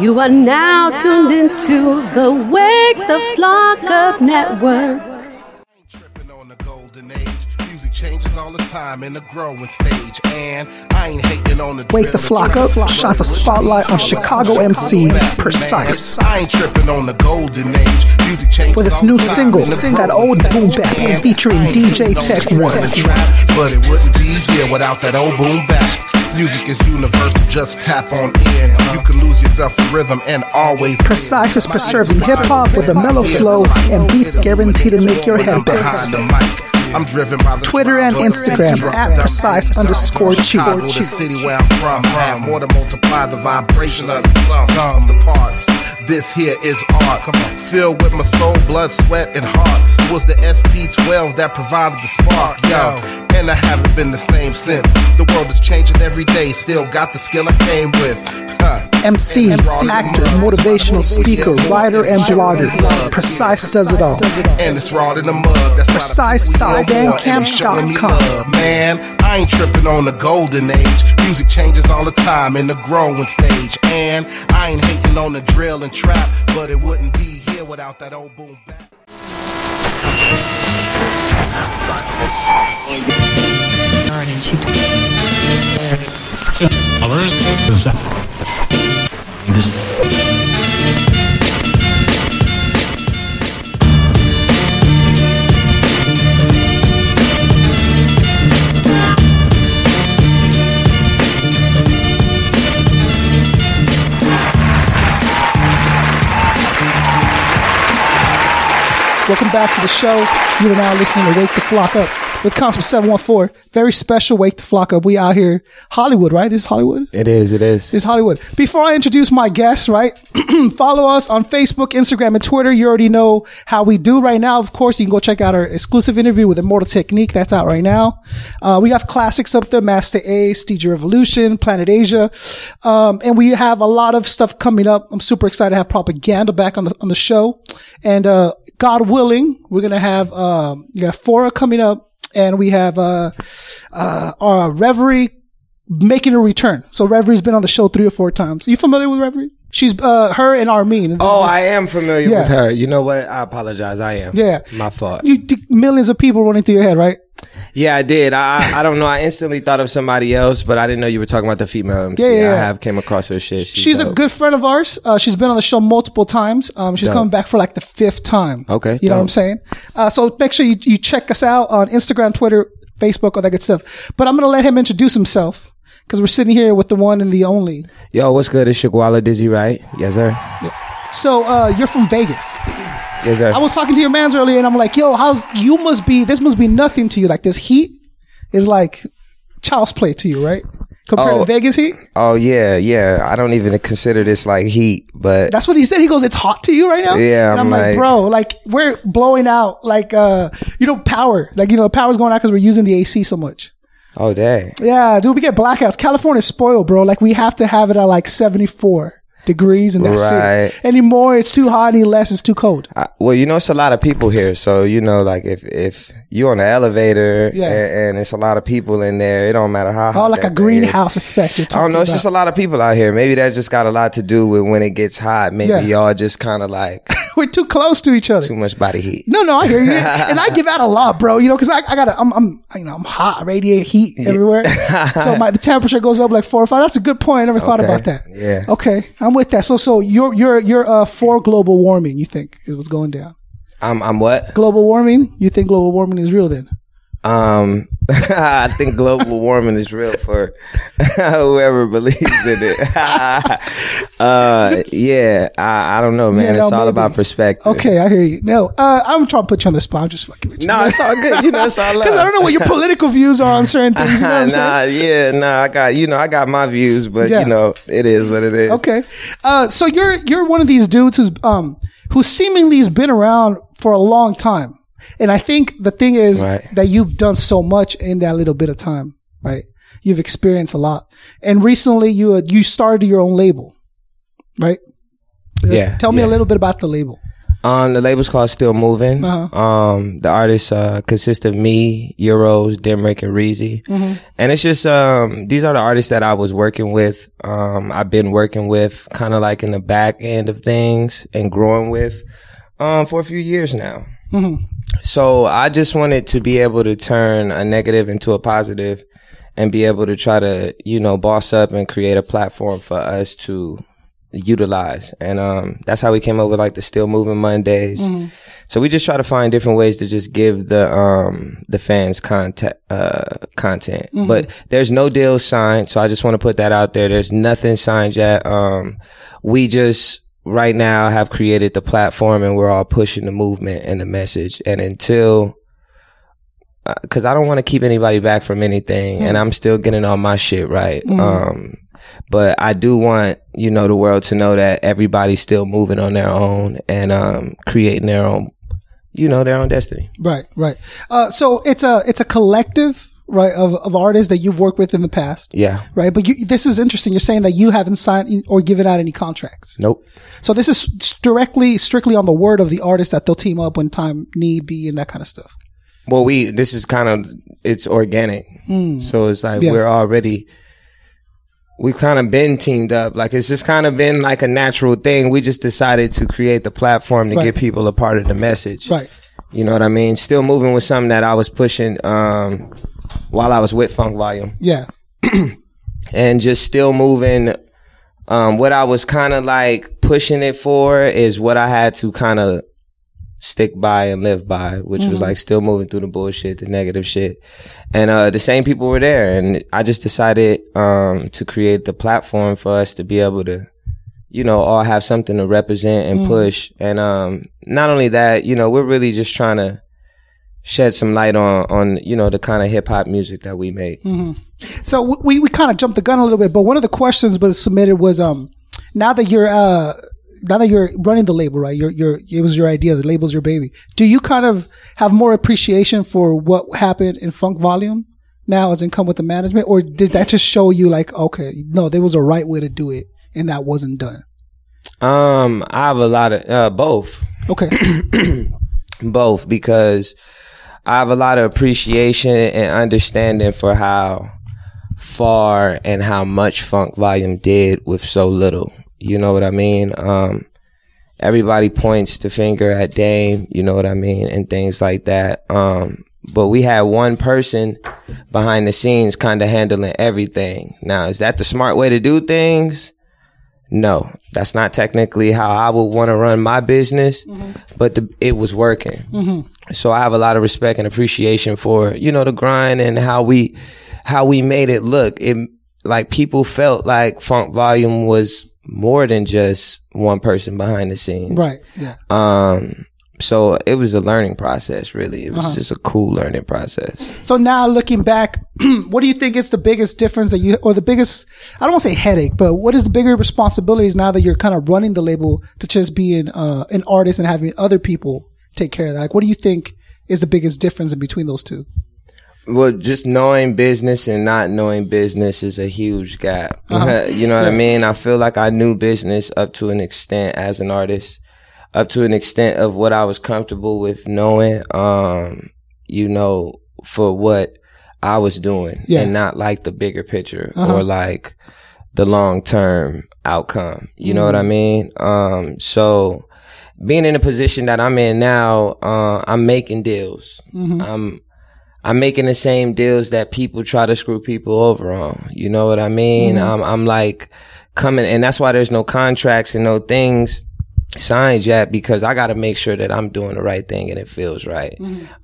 You are now tuned into the Wake the Flock Up Network. Tripping on the golden age. Music changes all the time in the growing stage. And I ain't hating on the Wake the flock up, shines a spotlight on Chicago MC Precise. I ain't tripping on the golden age. Music changes With its new single, Sing That Old. Boom Bap, featuring DJ Tech One. drill and trap, But it wouldn't be here without that old boom bap. Music is universal, just tap on in. You can lose yourself in rhythm and always Precise is preserving hip hop with a mellow flow and beats guaranteed to make your head bounce. Behind the mic. I'm driven by the Twitter and Instagram at precise underscore. Chicago, the city where I'm from, more to multiply the vibration of the sum, of the parts. This here is art. Filled with my soul, blood, sweat, and heart. It was the SP12 that provided the spark, yo. And I haven't been the same since. The world is changing every day. Still got the skill I came with. Huh. MC, actor, motivational speaker, writer, and blogger. Precise does it all. And it's raw in the mud. That's why the Precise people dot know more and they bandcamp.com. Man, I ain't tripping on the golden age. Music changes all the time in the growing stage. And I ain't hating on the drill and trap, but it wouldn't be here without that old boom bap. Welcome back to the show. You and I are now listening to Wake the Flock Up with Concept 714. Very special Wake the Flock Up. We out here, Hollywood, right? This is Hollywood? It is, it is. It's Hollywood. Before I introduce my guests, right? follow us on Facebook, Instagram, and Twitter. You already know how we do right now. Of course, you can go check out our exclusive interview with Immortal Technique. That's out right now. Uh, we have classics up there, Masta Ace, DJ Revolution, Planet Asia. Um, and we have a lot of stuff coming up. I'm super excited to have propaganda back on the, on the show. And, uh, God willing, we're to have, um, you got Fora coming up and we have, uh, uh, our Reverie making a return. So Reverie's been on the show three or four times. You familiar with Reverie? She's uh her and Armin. Oh, I am familiar Yeah. with her. You know what? I apologize. I am. Yeah. My fault. you millions of people running through your head, right? Yeah, I did. I I- don't know. I instantly thought of somebody else, but I didn't know you were talking about the female MC. Yeah, yeah, yeah. I have came across her shit. She's, She's a dope. good friend of ours. Uh, she's been on the show multiple times. Um, she's Dope. coming back for like the fifth time. Okay, You know what I'm dope. saying? Uh, so make sure you, you check us out on Instagram, Twitter, Facebook, all that good stuff. But I'm going to let him introduce himself because we're sitting here with the one and the only. Yo, what's good? It's Shakwala Dizzy, right? Yes, sir. So, uh, you're from Vegas. Yes, sir. I was talking to your mans earlier and I'm like, yo, how's, you must be, this must be nothing to you. Like this heat is like child's play to you, right? Compared Oh. to Vegas heat. oh yeah, yeah. I don't even consider this like heat, but That's what he said. He goes, "It's hot to you right now." Yeah, and I'm, I'm like, like- bro, like we're blowing out, like uh, you know, power, like you know, power's going out because we're using the AC so much. oh dang. Yeah, dude, we get blackouts. California's spoiled, bro. Like we have to have it at like 74 degrees, and that's Right. it. Any more, it's too hot. Any less, it's too cold. I, well, you know, it's a lot of people here, so you know, like if if you're on the elevator Yeah. and, and it's a lot of people in there, it don't matter how. Oh, hot like a greenhouse effect. I don't know. It's just a lot of people out here. Maybe that just got a lot to do with when it gets hot. Maybe Yeah. y'all just kind of like we're too close to each other. too much body heat. No, no, I hear you, and I give out a lot, bro. You know, because I, I gotta, I'm, I'm, you know, I'm hot, I radiate heat everywhere. so my the temperature goes up like four or five. That's a good point. I never thought about that. Yeah. Okay, I'm with that. So, so you're, you're, you're uh for global warming. You think is what's going down? I'm I'm what? Global warming. You think global warming is real? Then Um, I think global warming is real for whoever believes in it. uh, yeah, I, I don't know, man. Yeah, no, it's all maybe. about perspective. okay, I hear you. No, uh, I'm trying to put you on the spot. I'm just fucking with you. No, it's all good. You know, it's all love. Because I don't know what your political views are on certain things. You know what I'm saying? nah, yeah, nah. I got you know, I got my views, but Yeah. you know, it is what it is. Okay. Uh, so you're you're one of these dudes who's um who seemingly has been around for a long time, and I think the thing is Right. that you've done so much in that little bit of time, right? You've experienced a lot, and recently you uh, you started your own label, right? Yeah. Tell me a little bit about the label. Um, the label's called Still Moving. Uh-huh. Um, the artists uh, consist of me, Euros, Demrick, and Reezy. Mm-hmm. And it's just um, these are the artists that I was working with. Um, I've been working with kind of like in the back end of things and growing with um, for a few years now. Mm-hmm. So I just wanted to be able to turn a negative into a positive and be able to try to, you know, boss up and create a platform for us to utilize. And um that's how we came up with like the Still Moving Mondays. So we just try to find different ways to just give the um the fans content uh content. But there's no deal signed, so I just want to put that out there. There's nothing signed yet. Um we just right now have created the platform and we're all pushing the movement and the message. And until because I don't want to keep anybody back from anything, and I'm still getting all my shit right. Um, but I do want you know the world to know that everybody's still moving on their own and um, creating their own, you know, their own destiny. Right, right. Uh, so it's a it's a collective, right, of, of artists that you've worked with in the past, Yeah. right? But you, this is interesting. You're saying that you haven't signed or given out any contracts. Nope. So this is directly, strictly on the word of the artist that they'll team up when time need be and that kind of stuff. Well, we this is kind of it's organic, so it's like Yeah. we're already. We've kind of been teamed up. Like it's just kind of been like a natural thing. We just decided to create the platform to Right. get people a part of the message. Right. You know what I mean? Still moving with something that I was pushing um, while I was with Funk Volume, Yeah. and just still moving. Um, what I was kind of like pushing it for is what I had to kind of stick by and live by, which was like still moving through the bullshit, the negative shit. And uh, the same people were there, and I just decided um, to create the platform for us to be able to you know, all have something to represent and push. And um not only that, you know, we're really just trying to shed some light on on, you know, the kind of hip hop music that we make. So we, we kind of jumped the gun a little bit, but one of the questions was submitted was, um, now that you're, uh, now that you're running the label, right? You're, you're, it was your idea. The label's your baby. Do you kind of have more appreciation for what happened in Funk Volume now as in come with the management? Or did that just show you like, okay, no, there was a right way to do it and that wasn't done? Um I have a lot of uh both. Okay. both because I have a lot of appreciation and understanding for how far and how much Funk Volume did with so little. You know what I mean? Um, everybody points the finger at Dame, you know what I mean, and things like that. Um, but we had one person behind the scenes kind of handling everything. Now, is that the smart way to do things? No, that's not technically how I would want to run my business, but the, it was working. So I have a lot of respect and appreciation for, you know, the grind and how we, how we made it look. It, like people felt like Funk Volume was more than just one person behind the scenes. right. Yeah. Um, so it was a learning process, really. It was just a cool learning process. So now looking back, what do you think is the biggest difference that you, or the biggest, I don't want to say headache, but what is the bigger responsibilities now that you're kind of running the label to just being uh, an artist and having other people take care of that? Like, what do you think is the biggest difference in between those two? Well, just knowing business and not knowing business is a huge gap. you know what I mean? I feel like I knew business up to an extent as an artist, up to an extent of what I was comfortable with knowing, um, you know, for what I was doing Yeah. and not like the bigger picture or like the long term outcome. You know what I mean? Um, so being in a position that I'm in now, uh, I'm making deals. I'm, I'm making the same deals that people try to screw people over on. You know what I mean? I'm, I'm like coming, and that's why there's no contracts and no things signed yet because I got to make sure that I'm doing the right thing and it feels right.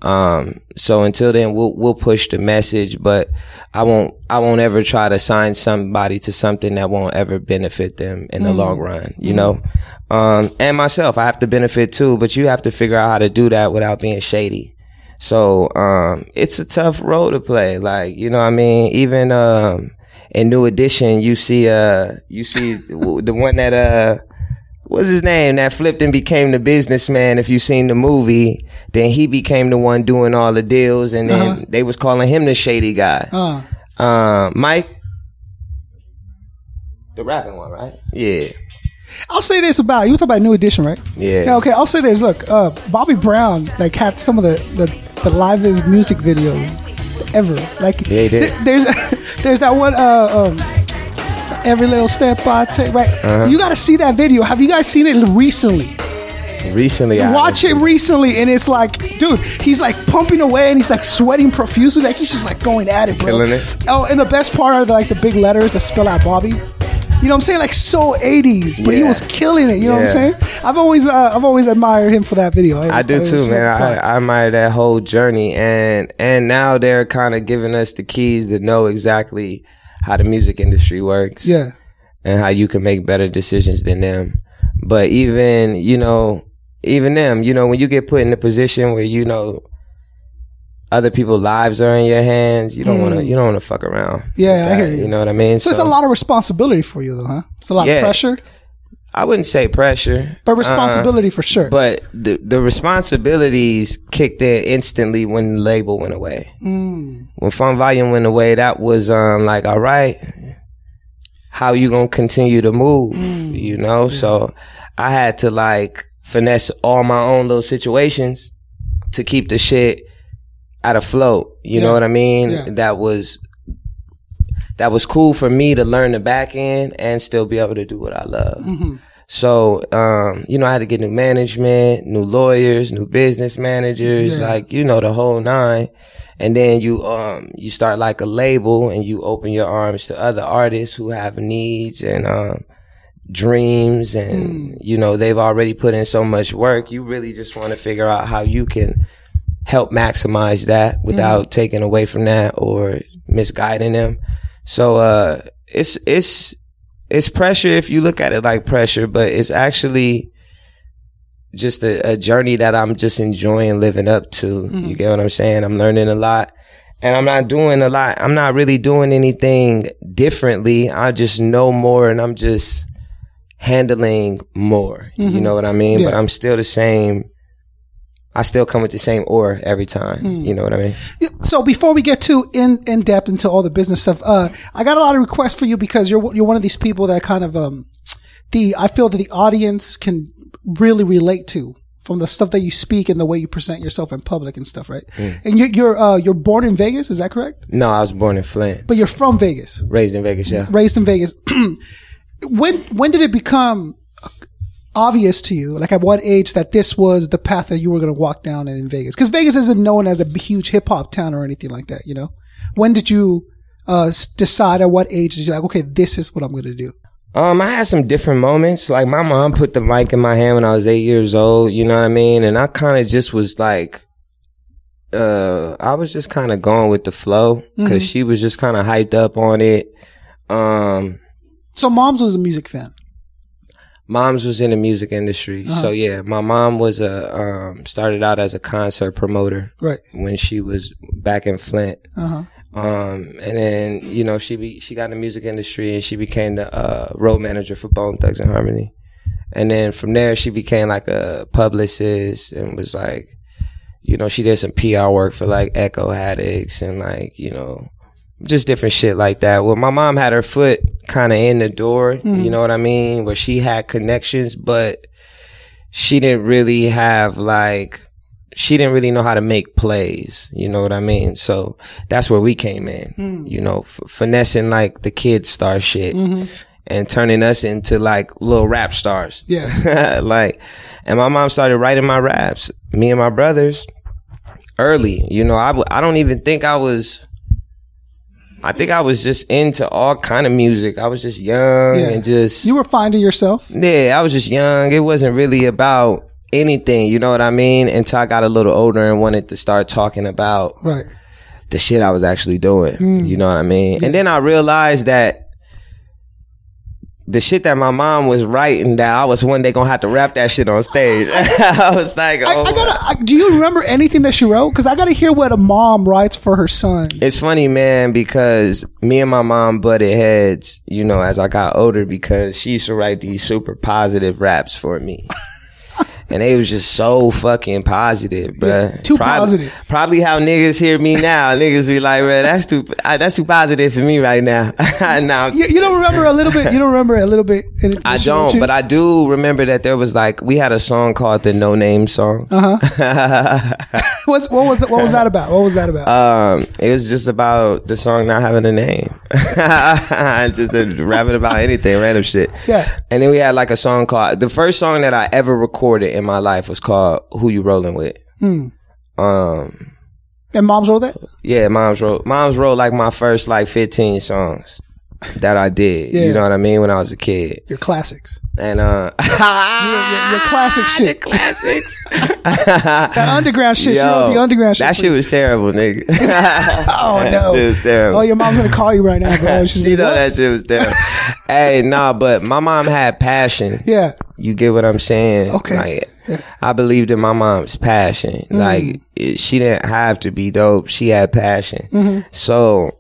Um, so until then, we'll we'll push the message, but I won't I won't ever try to sign somebody to something that won't ever benefit them in the long run. You know, um, and myself, I have to benefit too, but you have to figure out how to do that without being shady. So um, it's a tough role to play. Like you know, what I mean, even um, in New Edition, you see uh, you see the one that uh what's his name that flipped and became the businessman if you seen the movie then he became the one doing all the deals and then they was calling him the shady guy Uh, uh, mike the rapping one right yeah I'll say this about you. Talk about New Edition, right? Yeah. Okay. I'll say this. Look, uh, Bobby Brown like had some of the the, the livest music videos ever. Like, Yeah, he did. th- there's there's that one. Uh, um, Every little step I take, right? Uh-huh. You got to see that video. Have you guys seen it recently? Recently, I Watch it recently, and it's like, dude, he's like pumping away, and he's like sweating profusely, like he's just like going at it, bro. Killing it. Oh, and the best part are the, like the big letters that spell out Bobby. You know what I'm saying? Like so 80s, but he was killing it. You know what I'm saying? I've always, uh, I've always admired him for that video. I always do thought it was too, man. I, I admire that whole journey, and and now they're kind of giving us the keys to know exactly how the music industry works, yeah, and how you can make better decisions than them. But even you know, even them, you know, when you get put in a position where you know other people's lives are in your hands, you don't want to, hmm. you don't want to fuck around. Yeah, I hear you. You know what I mean? so, it's a lot of responsibility for you, though, huh? It's a lot of pressure, I wouldn't say pressure, but Uh, responsibility for sure. But the the responsibilities kicked in instantly when the label went away. Mm. When Funk Volume went away, that was um like, all right, how you gonna continue to move? Mm. You know, so I had to like finesse all my own little situations to keep the shit out of float. You Yeah. know what I mean? Yeah. That was that was cool for me to learn the back end and still be able to do what I love. Mm-hmm. So, um, you know, I had to get new management, new lawyers, new business managers, Yeah. like, you know, the whole nine. And then you, um, you start like a label and you open your arms to other artists who have needs and, um, dreams and, you know, they've already put in so much work. You really just want to figure out how you can help maximize that without taking away from that or misguiding them. So, uh, it's, it's, it's pressure if you look at it like pressure, but it's actually just a, a journey that I'm just enjoying living up to. You get what I'm saying? I'm learning a lot. And I'm not doing a lot. I'm not really doing anything differently. I just know more and I'm just handling more. You know what I mean? But I'm still the same. I still come with the same ore every time. You know what I mean? So before we get too in in depth into all the business stuff, uh, I got a lot of requests for you because you're you're one of these people that kind of um the I feel that the audience can really relate to from the stuff that you speak and the way you present yourself in public and stuff, right? And you're you're uh, you're born in Vegas, is that correct? No, I was born in Flint, But you're from Vegas, raised in Vegas, yeah. raised in Vegas. when when did it become obvious to you? Like at what age that this was the path that you were going to walk down in, Vegas? Because Vegas isn't known as a huge hip hop town or anything like that. You know, when did you uh, decide? At what age did you like? Okay, this is what I'm going to do. Um, I had some different moments. Like my mom put the mic in my hand when I was eight years old. You know what I mean? And I kind of just was like, uh, I was just kind of going with the flow because she was just kind of hyped up on it. Um, So, mom's was a music fan. Mom's was in the music industry, so yeah, my mom was a um started out as a concert promoter Right. when she was back in Flint. Uh huh. Um, and then, you know, she be, she got in the music industry and she became the, uh, road manager for Bone Thugs-n-Harmony. And then from there, she became like a publicist and was like, you know, she did some PR work for like Echo Addicts and like, you know, just different shit like that. Well, my mom had her foot kind of in the door, you hmm. know what I mean? Where she had connections, but she didn't really have like, she didn't really know how to make plays. You know what I mean? So that's where we came in, hmm. you know, f- finessing like the kid star shit mm-hmm. and turning us into like little rap stars. Yeah. like, and my mom started writing my raps, me and my brothers early. You know, I, w- I don't even think I was, I think I was just into all kind of music. I was just young Yeah. and just, You were finding yourself. yeah, I was just young. It wasn't really about anything, you know what I mean? Until I got a little older and wanted to start talking about Right. the shit I was actually doing. Hmm. You know what I mean? And then I realized that the shit that my mom was writing that I was one day gonna have to rap that shit on stage. I was like, I, oh. I gotta. I, do you remember anything that she wrote? Because I gotta hear what a mom writes for her son. It's funny, man, because me and my mom butted heads, you know, as I got older because she used to write these super positive raps for me. and they was just so fucking positive, bro. Yeah, too positive. Probably how niggas hear me now. niggas be like, bruh, that's too uh, that's too positive for me right now. now You, you don't remember a little bit. You don't remember a little bit. I don't, but I do remember that there was like we had a song called the No Name song. Uh huh. What's, what was what was that about? What was that about? Um, it was just about the song not having a name. just rapping about anything, random shit. Yeah. And then we had like a song called the first song that I ever recorded in my life was called "Who You Rolling With." Hmm. Um, and moms wrote that. yeah, moms wrote moms wrote like my first like fifteen songs that I did. Yeah. You know what I mean when I was a kid, Your classics. and uh, Your, your classic shit. classics. That underground shit. you wrote Yo, the underground shit. That for shit was terrible, nigga. Oh no. shit was terrible. Oh, your mom's gonna call you right now, bro. She's she like, know "What?" that shit was terrible. hey, nah, but my mom had passion. Yeah. You get what I'm saying? Okay. Like, I believed in my mom's passion. Mm-hmm. Like, it, she didn't have to be dope. She had passion. Mm-hmm. So,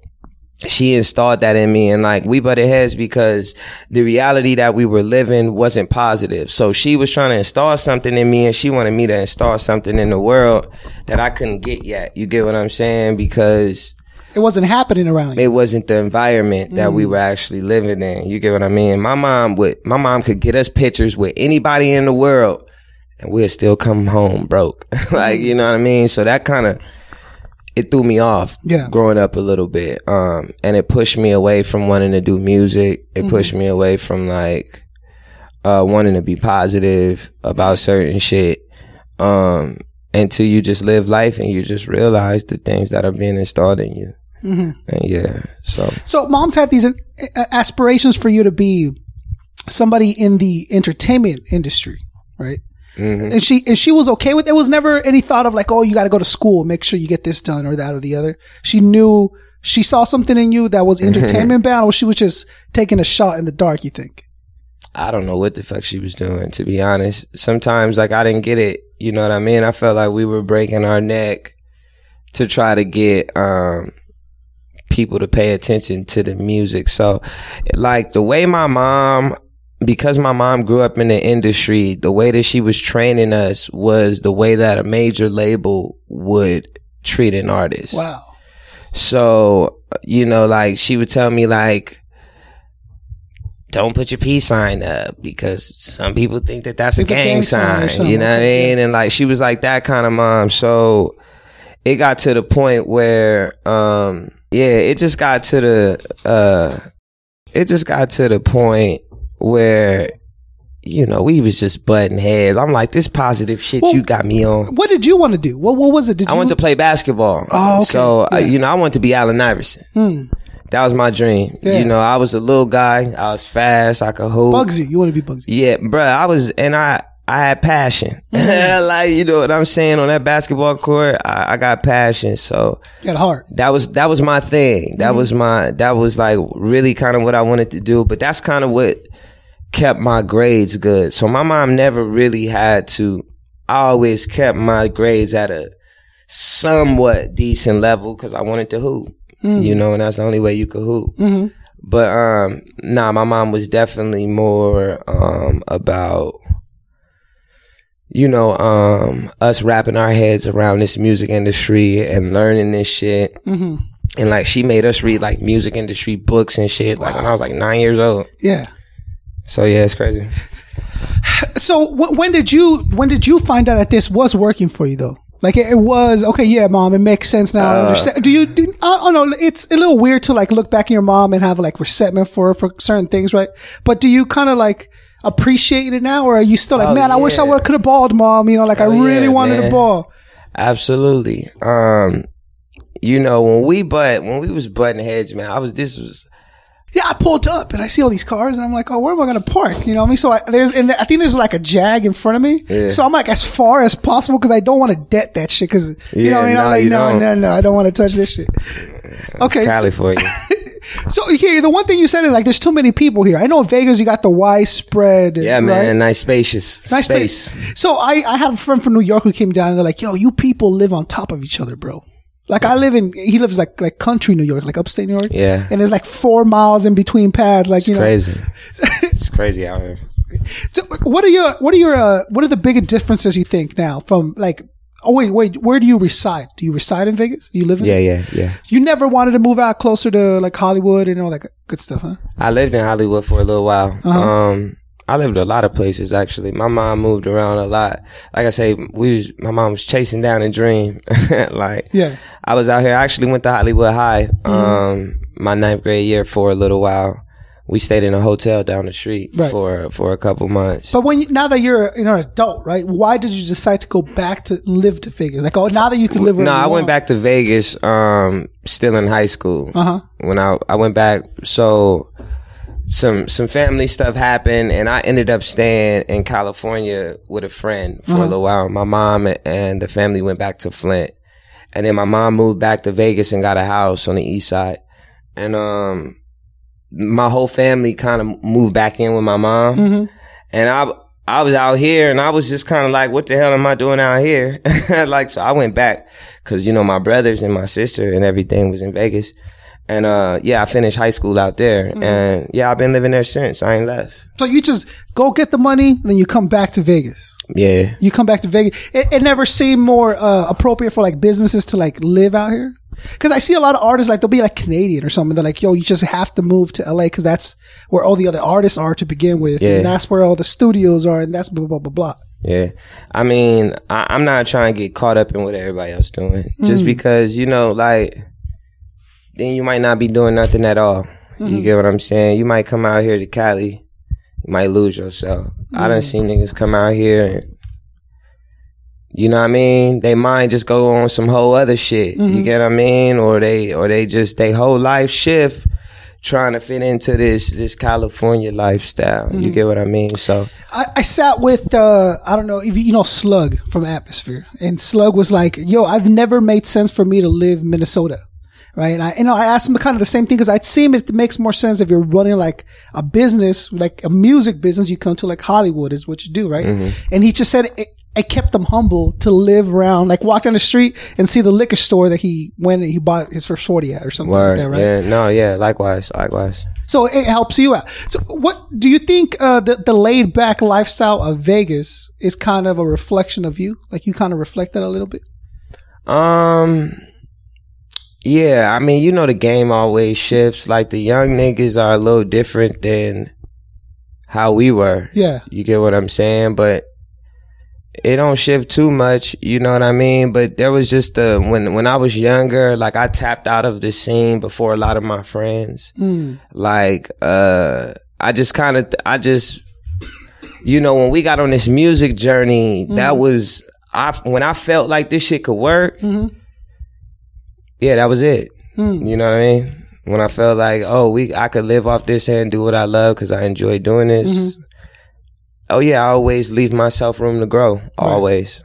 she installed that in me and like we butted heads because the reality that we were living wasn't positive. So she was trying to install something in me and she wanted me to install something in the world that I couldn't get yet. You get what I'm saying? Because It wasn't happening around you. it wasn't the environment that we were actually living in. You get what I mean? My mom would, my mom could get us pictures with anybody in the world and we'd still come home broke. like, you know what I mean? So that kind of, it threw me off Yeah. growing up a little bit. Um, and it pushed me away from wanting to do music. It pushed me away from like, uh, wanting to be positive about certain shit. Um, until you just live life and you just realize the things that are being installed in you. And yeah, so So moms had these uh, aspirations for you to be somebody in the entertainment industry, right? Mm-hmm. And she and she was okay with it. Was never any thought of like, oh, you got to go to school, make sure you get this done or that or the other. She knew she saw something in you that was entertainment bound, or she was just taking a shot in the dark. You think? I don't know what the fuck she was doing, to be honest. Sometimes, like, I didn't get it. You know what I mean? I felt like we were breaking our neck to try to get, um, people to pay attention to the music. So, like, the way my mom, because my mom grew up in the industry, the way that she was training us was the way that a major label would treat an artist. Wow. So, you know, like she would tell me like, don't put your peace sign up because some people think that that's a It's a gang, gang sign sign. You know what I mean? And like she was like that kind of mom. So it got to the point where, um, yeah, it just got to the, uh, it just got to the point where, you know, we was just butting heads. I'm like, this positive shit Well, you got me on. What did you want to do? What What was it? Did I you? wanted to play basketball. Oh, okay. So, I, Yeah. you know, I wanted to be Allen Iverson. Hmm. That was my dream. Yeah. You know, I was a little guy. I was fast. I could hoop. Bugsy. You want to be Bugsy? Yeah, bruh. I was, and I, I had passion. Mm-hmm. like, you know what I'm saying? On that basketball court, I, I got passion. So Got heart. that was, that was my thing. That was my, that was like really kind of what I wanted to do. But that's kind of what kept my grades good. So my mom never really had to, I always kept my grades at a somewhat decent level because I wanted to hoop. You know, and that's the only way you could hoop. But um, nah, my mom was definitely more um about you know um us wrapping our heads around this music industry and learning this shit. Mm-hmm. And like she made us read like music industry books and shit like when I was like nine years old. Yeah. So yeah, it's crazy. So wh- when did you when did you find out that this was working for you though? Like it, it was okay, yeah, mom. It makes sense now. Uh, I understand. Do you? Do, I don't know. It's a little weird to like look back at your mom and have like resentment for for certain things, right? But do you kind of like appreciate it now, or are you still like, Oh, man, I wish I yeah. would could have balled, mom. You know, like I Oh, really yeah, wanted to man. ball. Absolutely. Um, you know when we but when we was butting heads, man, I was this was Yeah, I pulled up and I see all these cars and I'm like, oh, where am I going to park? You know what I mean? So I, there's, and I think there's like a Jag in front of me. Yeah. So I'm like as far as possible because I don't want to debt that shit because, you know what I mean? No, I'm like, no, don't. no, no, I don't want to touch this shit. Okay. Cali So, for you. so here, the one thing you said is like, there's too many people here. I know in Vegas, you got the widespread. Yeah, man, nice spacious Nice space. space. So I, I have a friend from New York who came down and they're like, yo, you people live on top of each other, bro. Like I live in, he lives like, like country New York, like upstate New York. Yeah. And there's like four miles in between pads. Like, you know, It's Crazy. it's crazy out here. So, what are your what are your uh, what are the bigger differences you think now from like oh wait wait where do you reside do you reside in vegas do you live in Yeah, yeah, yeah. you never wanted to move out closer to like hollywood and all that good stuff huh I lived in Hollywood for a little while. Uh-huh. Um, I lived a lot of places actually. My mom moved around a lot. Like I say, we was, my mom was chasing down a dream. like, Yeah. Mm-hmm. I was out here. I actually went to Hollywood High, um, my ninth grade year for a little while. We stayed in a hotel down the street Right. for, for a couple months. but when you, now that you're you know an adult right why did you decide to go back to live to vegas like oh now that you can live No, I went want. back to Vegas, um, still in high school. Uh-huh. When I, I went back, so some, some family stuff happened and I ended up staying in California with a friend for a little while. My mom and the family went back to Flint. And then my mom moved back to Vegas and got a house on the east side. And, um, my whole family kind of moved back in with my mom. And I, I was out here and I was just kind of like, what the hell am I doing out here? like, so I went back cause, you know, my brothers and my sister and everything was in Vegas. And, uh, yeah, I finished high school out there and yeah, I've been living there since. I ain't left. so you just go get the money then you come back to vegas Yeah. you come back to Vegas. It, it never seemed more uh, appropriate for like businesses to like live out here. Because I see a lot of artists like they'll be like Canadian or something. They're like, yo, you just have to move to LA because that's where all the other artists are to begin with, Yeah. and that's where all the studios are, and that's blah blah blah blah. Yeah. I mean, I, I'm not trying to get caught up in what everybody else doing. Just mm. because, you know, like, then you might not be doing nothing at all. You mm-hmm. get what I'm saying? You might come out here to Cali. You might lose yourself. I done mm. seen niggas come out here and, you know what I mean? They mind just go on some whole other shit. You mm-hmm. get what I mean? Or they, or they just, they whole life shift trying to fit into this, this California lifestyle. You mm-hmm. get what I mean? So, I, I sat with uh, I don't know if you, you know Slug from Atmosphere, and Slug was like, "Yo, I've never made sense for me to live Minnesota." Right. And I, you know, I asked him kind of the same thing because I'd seem it makes more sense if you're running like a business, like a music business, you come to like Hollywood is what you do. Right. Mm-hmm. And he just said it, kept him humble to live around, like walk down the street and see the liquor store that he went and he bought his first 40 at or something word. like that. Right. Yeah. No, yeah. Likewise. Likewise. So it helps you out. So what do you think uh, the the laid back lifestyle of Vegas is kind of a reflection of you? Like you kind of reflect that a little bit. Um, yeah, I mean, you know, the game always shifts. Like the young niggas are a little different than how we were. Yeah. You get what I'm saying? But it don't shift too much. You know what I mean? But there was just the when when I was younger, like I tapped out of the scene before a lot of my friends. Hmm. Like, uh, I just kind of, I just, you know, when we got on this music journey, hmm. that was I when I felt like this shit could work. Hmm. Yeah, that was it. You know what I mean? When I felt like, oh, we, I could live off this and do what I love because I enjoy doing this. Mm-hmm. Oh yeah, I always leave myself room to grow. Always.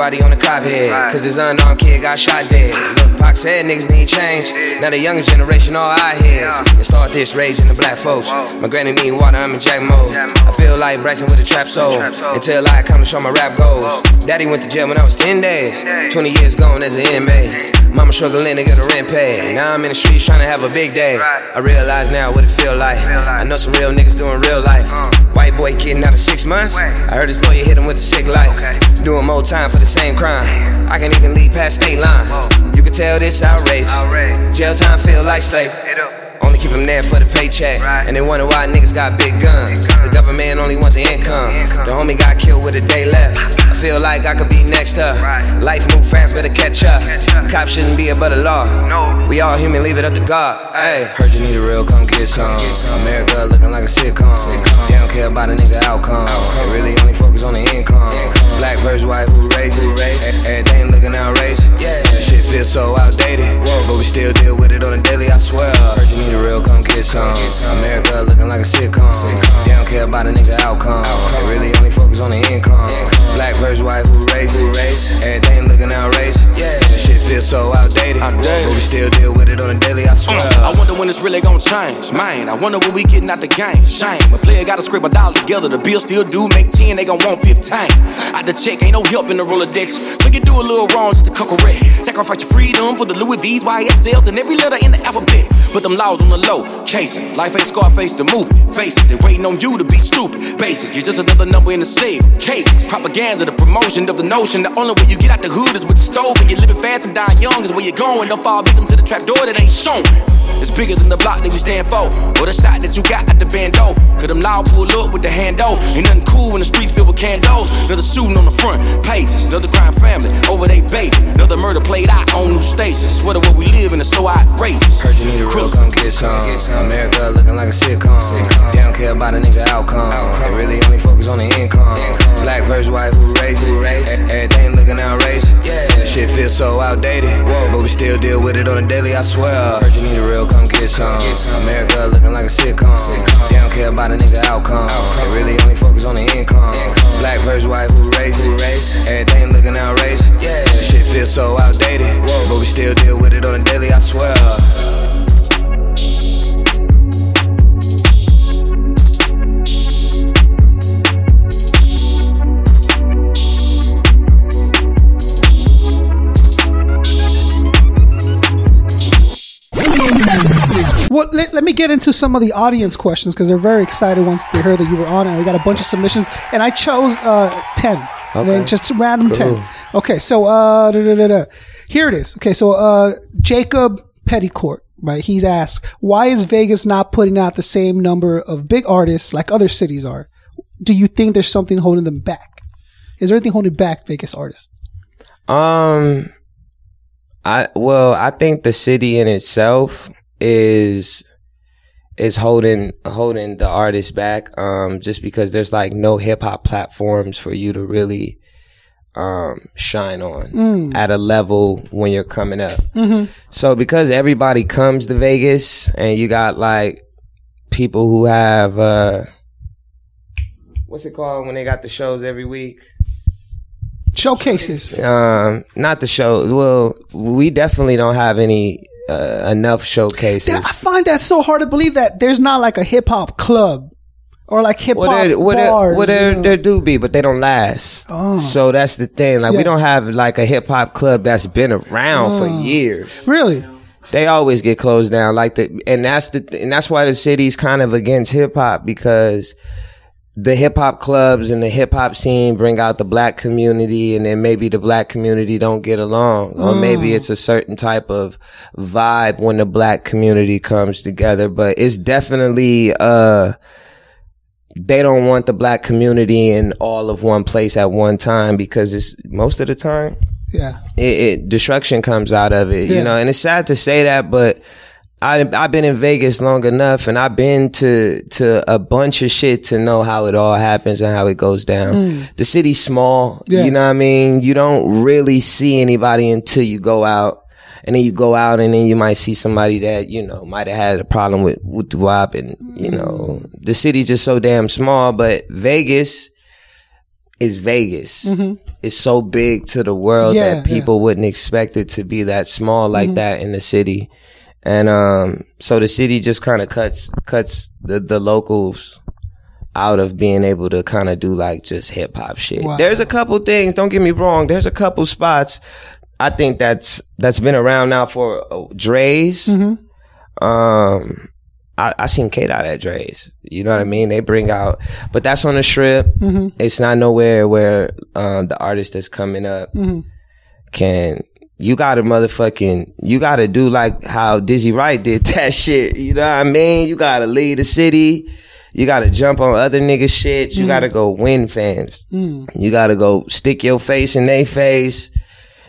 Everybody on the cop head. Cause this unarmed kid got shot dead. Look, Pac said niggas need change. Now the younger generation all eye heads. And start this rage in the black folks. My granny need water, I'm in jack mode. I feel like Bryson with a trap soul. Until I come to show my rap goals. Daddy went to jail when I was 10 days. 20 years gone as an inmate. Mama struggling to get a rent paid. Now I'm in the streets trying to have a big day. I realize now what it feel like. I know some real niggas doing real life. Uh. White boy kidding out of six months. I heard his lawyer hit him with a sick life. Doing more time for the same crime. I can even lead past state lines. You can tell this outrage. Jail time feel like slave. Only keep them there for the paycheck. And they wonder why niggas got big guns. The government only want the income. The homie got killed with a day left. I feel like I could be next up. Life move fast, better catch up. Cops shouldn't be above the law. We all human, leave it up to God. Hey, heard you need a real, come get some. America looking like a sitcom. They don't care about a nigga outcome. They really only focus on the. Black versus white, who raised it? Everything looking outrageous. Yeah, shit feels so outdated. Whoa, But we still deal with it on a daily, I swear. Heard you need a real, come get some. America looking like a sitcom. They don't care about a nigga outcome. They really only focus on the income. Black versus white, who raised it? Everything looking outrageous. Yeah, shit feels so outdated. But we still deal with it on a daily, I swear. Uh, I wonder when it's really gonna change, man. I wonder when we getting out the game. Shame. A player gotta scrape a dollar together. The bill still do make 10, they gon' want 15. Out the check, ain't no help in the Rolodex. So you do a little wrong just to come correct. Sacrifice your freedom for the Louis V's, YSLs, and every letter in the alphabet. Put them laws on the low, case. Life ain't Scarface the movie. Face it, they waiting on you to be stupid. Basic, you're just another number in the cell. Case propaganda, the promotion of the notion. The only way you get out the hood is with the stove, and you're living fast and dying young is where you're going. Don't fall victim to the trap door that ain't shown. It's bigger than the block that we stand for, or the shot that you got at the bando. Cause them loud pull up with the hando. Ain't nothing cool when the streets filled with candles. Another shooting on the front pages, another crime family over they baby. Another murder played out on new stations. Swear to what we live in is so outrageous. Heard you need a real, come get some. America looking like a sitcom. They don't care about a nigga outcome. They really only focus on the income. Black versus white, who raised it? Everything looking outrageous. Yeah, shit feels so outdated. Whoa. But we still deal with it on a daily, I swear. Heard you need a real, come get some. America looking like a sitcom. They don't care about a nigga outcome. They really only focus on the income. Black versus white, who raised it? Everything looking outrageous. Yeah, shit feels so outdated. Whoa, But we still deal with it on a daily, I swear. Well, let, let me get into some of the audience questions because they're very excited once they heard that you were on, and we got a bunch of submissions, and I chose uh, ten, and then just random Cool. ten. Okay, so uh, da, da, da. here it is. Okay, so uh, Jacob Petticourt, right? He's asked, why is Vegas not putting out the same number of big artists like other cities are? Do you think there's something holding them back? Is there anything holding back Vegas artists? Um, I well, I think the city in itself is is holding holding the artist back. Um, just because there's like no hip hop platforms for you to really um shine on at a level when you're coming up. So because everybody comes to Vegas and you got like people who have uh what's it called when they got the shows every week? Showcases. Um, not the show. Well, we definitely don't have any uh, enough showcases. I find that so hard to believe that there's not like a hip hop club or like hip hop Well, there, well, there, bars. well, there, you know? there do be, but they don't last. So that's the thing. Like Yeah. we don't have like a hip hop club that's been around for years. Really? They always get closed down. Like the, and that's the, and that's why the city's kind of against hip hop because the hip hop clubs and the hip hop scene bring out the black community and then maybe the black community don't get along or maybe it's a certain type of vibe when the black community comes together but it's definitely uh they don't want the black community in all of one place at one time because it's most of the time Yeah. it, it destruction comes out of it, Yeah. you know. And it's sad to say that, but I I've been in Vegas long enough, and I've been to to a bunch of shit to know how it all happens and how it goes down. The city's small, Mm. Yeah. you know what I mean. You don't really see anybody until you go out. And then you go out and then you might see somebody that, you know, might have had a problem with, with WAP and, you know, the city's just so damn small, but Vegas is Vegas. It's so big to the world Mm-hmm. Yeah, that people wouldn't expect it to be that small like that in the city. And um so the city just kind of cuts cuts the the locals out of being able to kind of do like just hip hop shit. Wow. There's a couple things, don't get me wrong, there's a couple spots I think that's that's been around now for uh, Drai's. Mm-hmm. Um I, I seen Kate out at Drai's. You know what I mean? They bring out, but that's on the strip. Mm-hmm. It's not nowhere where um, the artist that's coming up can you gotta motherfucking, you gotta do like how Dizzy Wright did that shit. You know what I mean? You gotta lead the city. You gotta jump on other niggas shit. You mm. gotta go win fans. Mm. You gotta go stick your face in their face.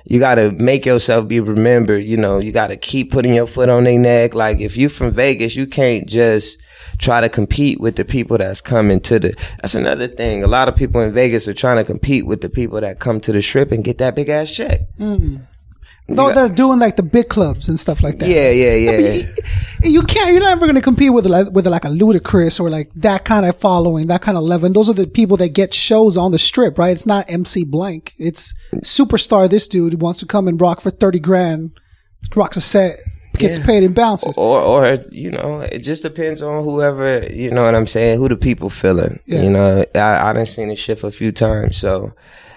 You gotta make yourself be remembered. You know, you gotta keep putting your foot on their neck. Like if you from Vegas, you can't just try to compete with the people that's coming to the, that's another thing. A lot of people in Vegas are trying to compete with the people that come to the strip and get that big ass check. Mm. Though they're doing like the big clubs and stuff like that. Yeah, yeah, yeah. you can't. You're never going to compete with like with like a Ludacris or like that kind of following, that kind of level. And those are the people that get shows on the strip, right? It's not MC Blank. It's superstar. This dude wants to come and rock for thirty grand, rocks a set, gets Yeah. paid and bounces. or or you know it just depends on whoever you know what i'm saying who the people feeling Yeah. you know i i done seen it shift a few times so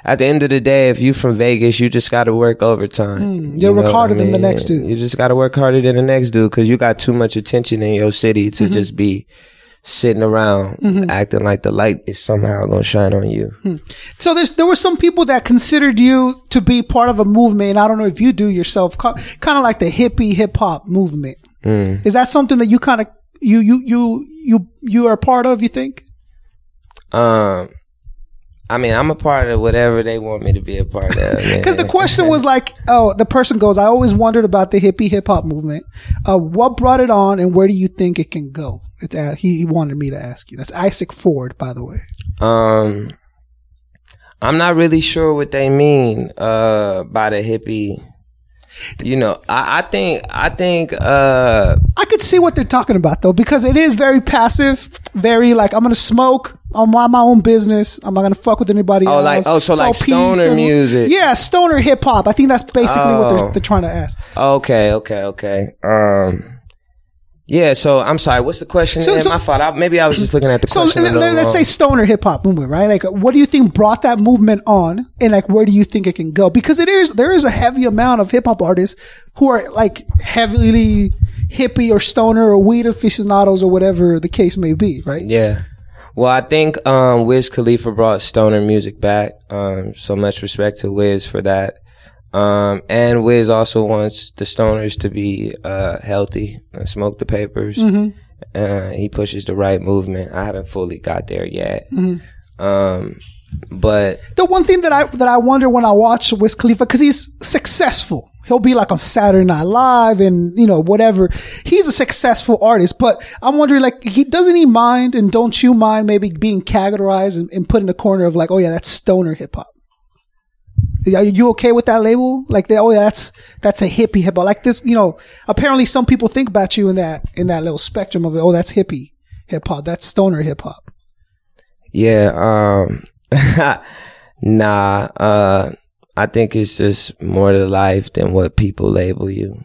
at the end of the day if you from vegas you just got to work overtime Hmm, you'll You work know harder I than the next dude. you just got to work harder than the next dude because you got too much attention in your city Mm-hmm. to just be sitting around acting like the light is somehow gonna shine on you Hmm. So there's there were some people that considered you to be part of a movement. And I don't know if you do yourself, kind of like the hippie hip hop movement. Mm. Is that something that you kind of you you you you you are a part of? You think? um I mean, I'm a part of whatever they want me to be a part of. Because the question was like, oh, the person goes, I always wondered about the hippie hip hop movement. Uh, what brought it on, and where do you think it can go? It's a, he, he wanted me to ask you. That's Isaac Ford, by the way. Um, I'm not really sure what they mean uh, by the hippie. You know, I, I think I think uh, I could see what they're talking about though, because it is very passive, very like I'm gonna smoke, I'm on my own business, I'm not gonna fuck with anybody Oh, else. like- oh, so It's like stoner and- music. Yeah, stoner hip hop. I think that's basically what they're, Oh. they're trying to ask. okay, okay, okay. Um, yeah. So I'm sorry. What's the question? So- so- my fault. I, maybe I was just looking at the So question. let, a little us say stoner hip hop movement, right? Like, what do you think brought that movement on, and like, where do you think it can go? Because it is there is a heavy amount of hip hop artists who are like heavily hippie or stoner or weed aficionados or whatever the case may be, right? Yeah. Well, I think um, Wiz Khalifa brought stoner music back. Um, so much respect to Wiz for that. Um, and Wiz also wants the stoners to be uh, healthy and smoke the papers. Uh, he pushes the right movement. I haven't fully got there yet. Um, but The one thing that I that I wonder when I watch Wiz Khalifa because he's successful. He'll be like on Saturday Night Live and you know whatever. He's a successful artist, but I'm wondering like he doesn't he mind and don't you mind maybe being categorized and, and put in the corner of like oh yeah that's stoner hip hop. Are you okay with that label? Like they, oh yeah, that's that's a hippie hip hop. Like this, you know. Apparently, some people think about you in that in that little spectrum of it. Oh, that's hippie hip hop. That's stoner hip hop. yeah, um, nah, uh, I think it's just more to life than what people label you.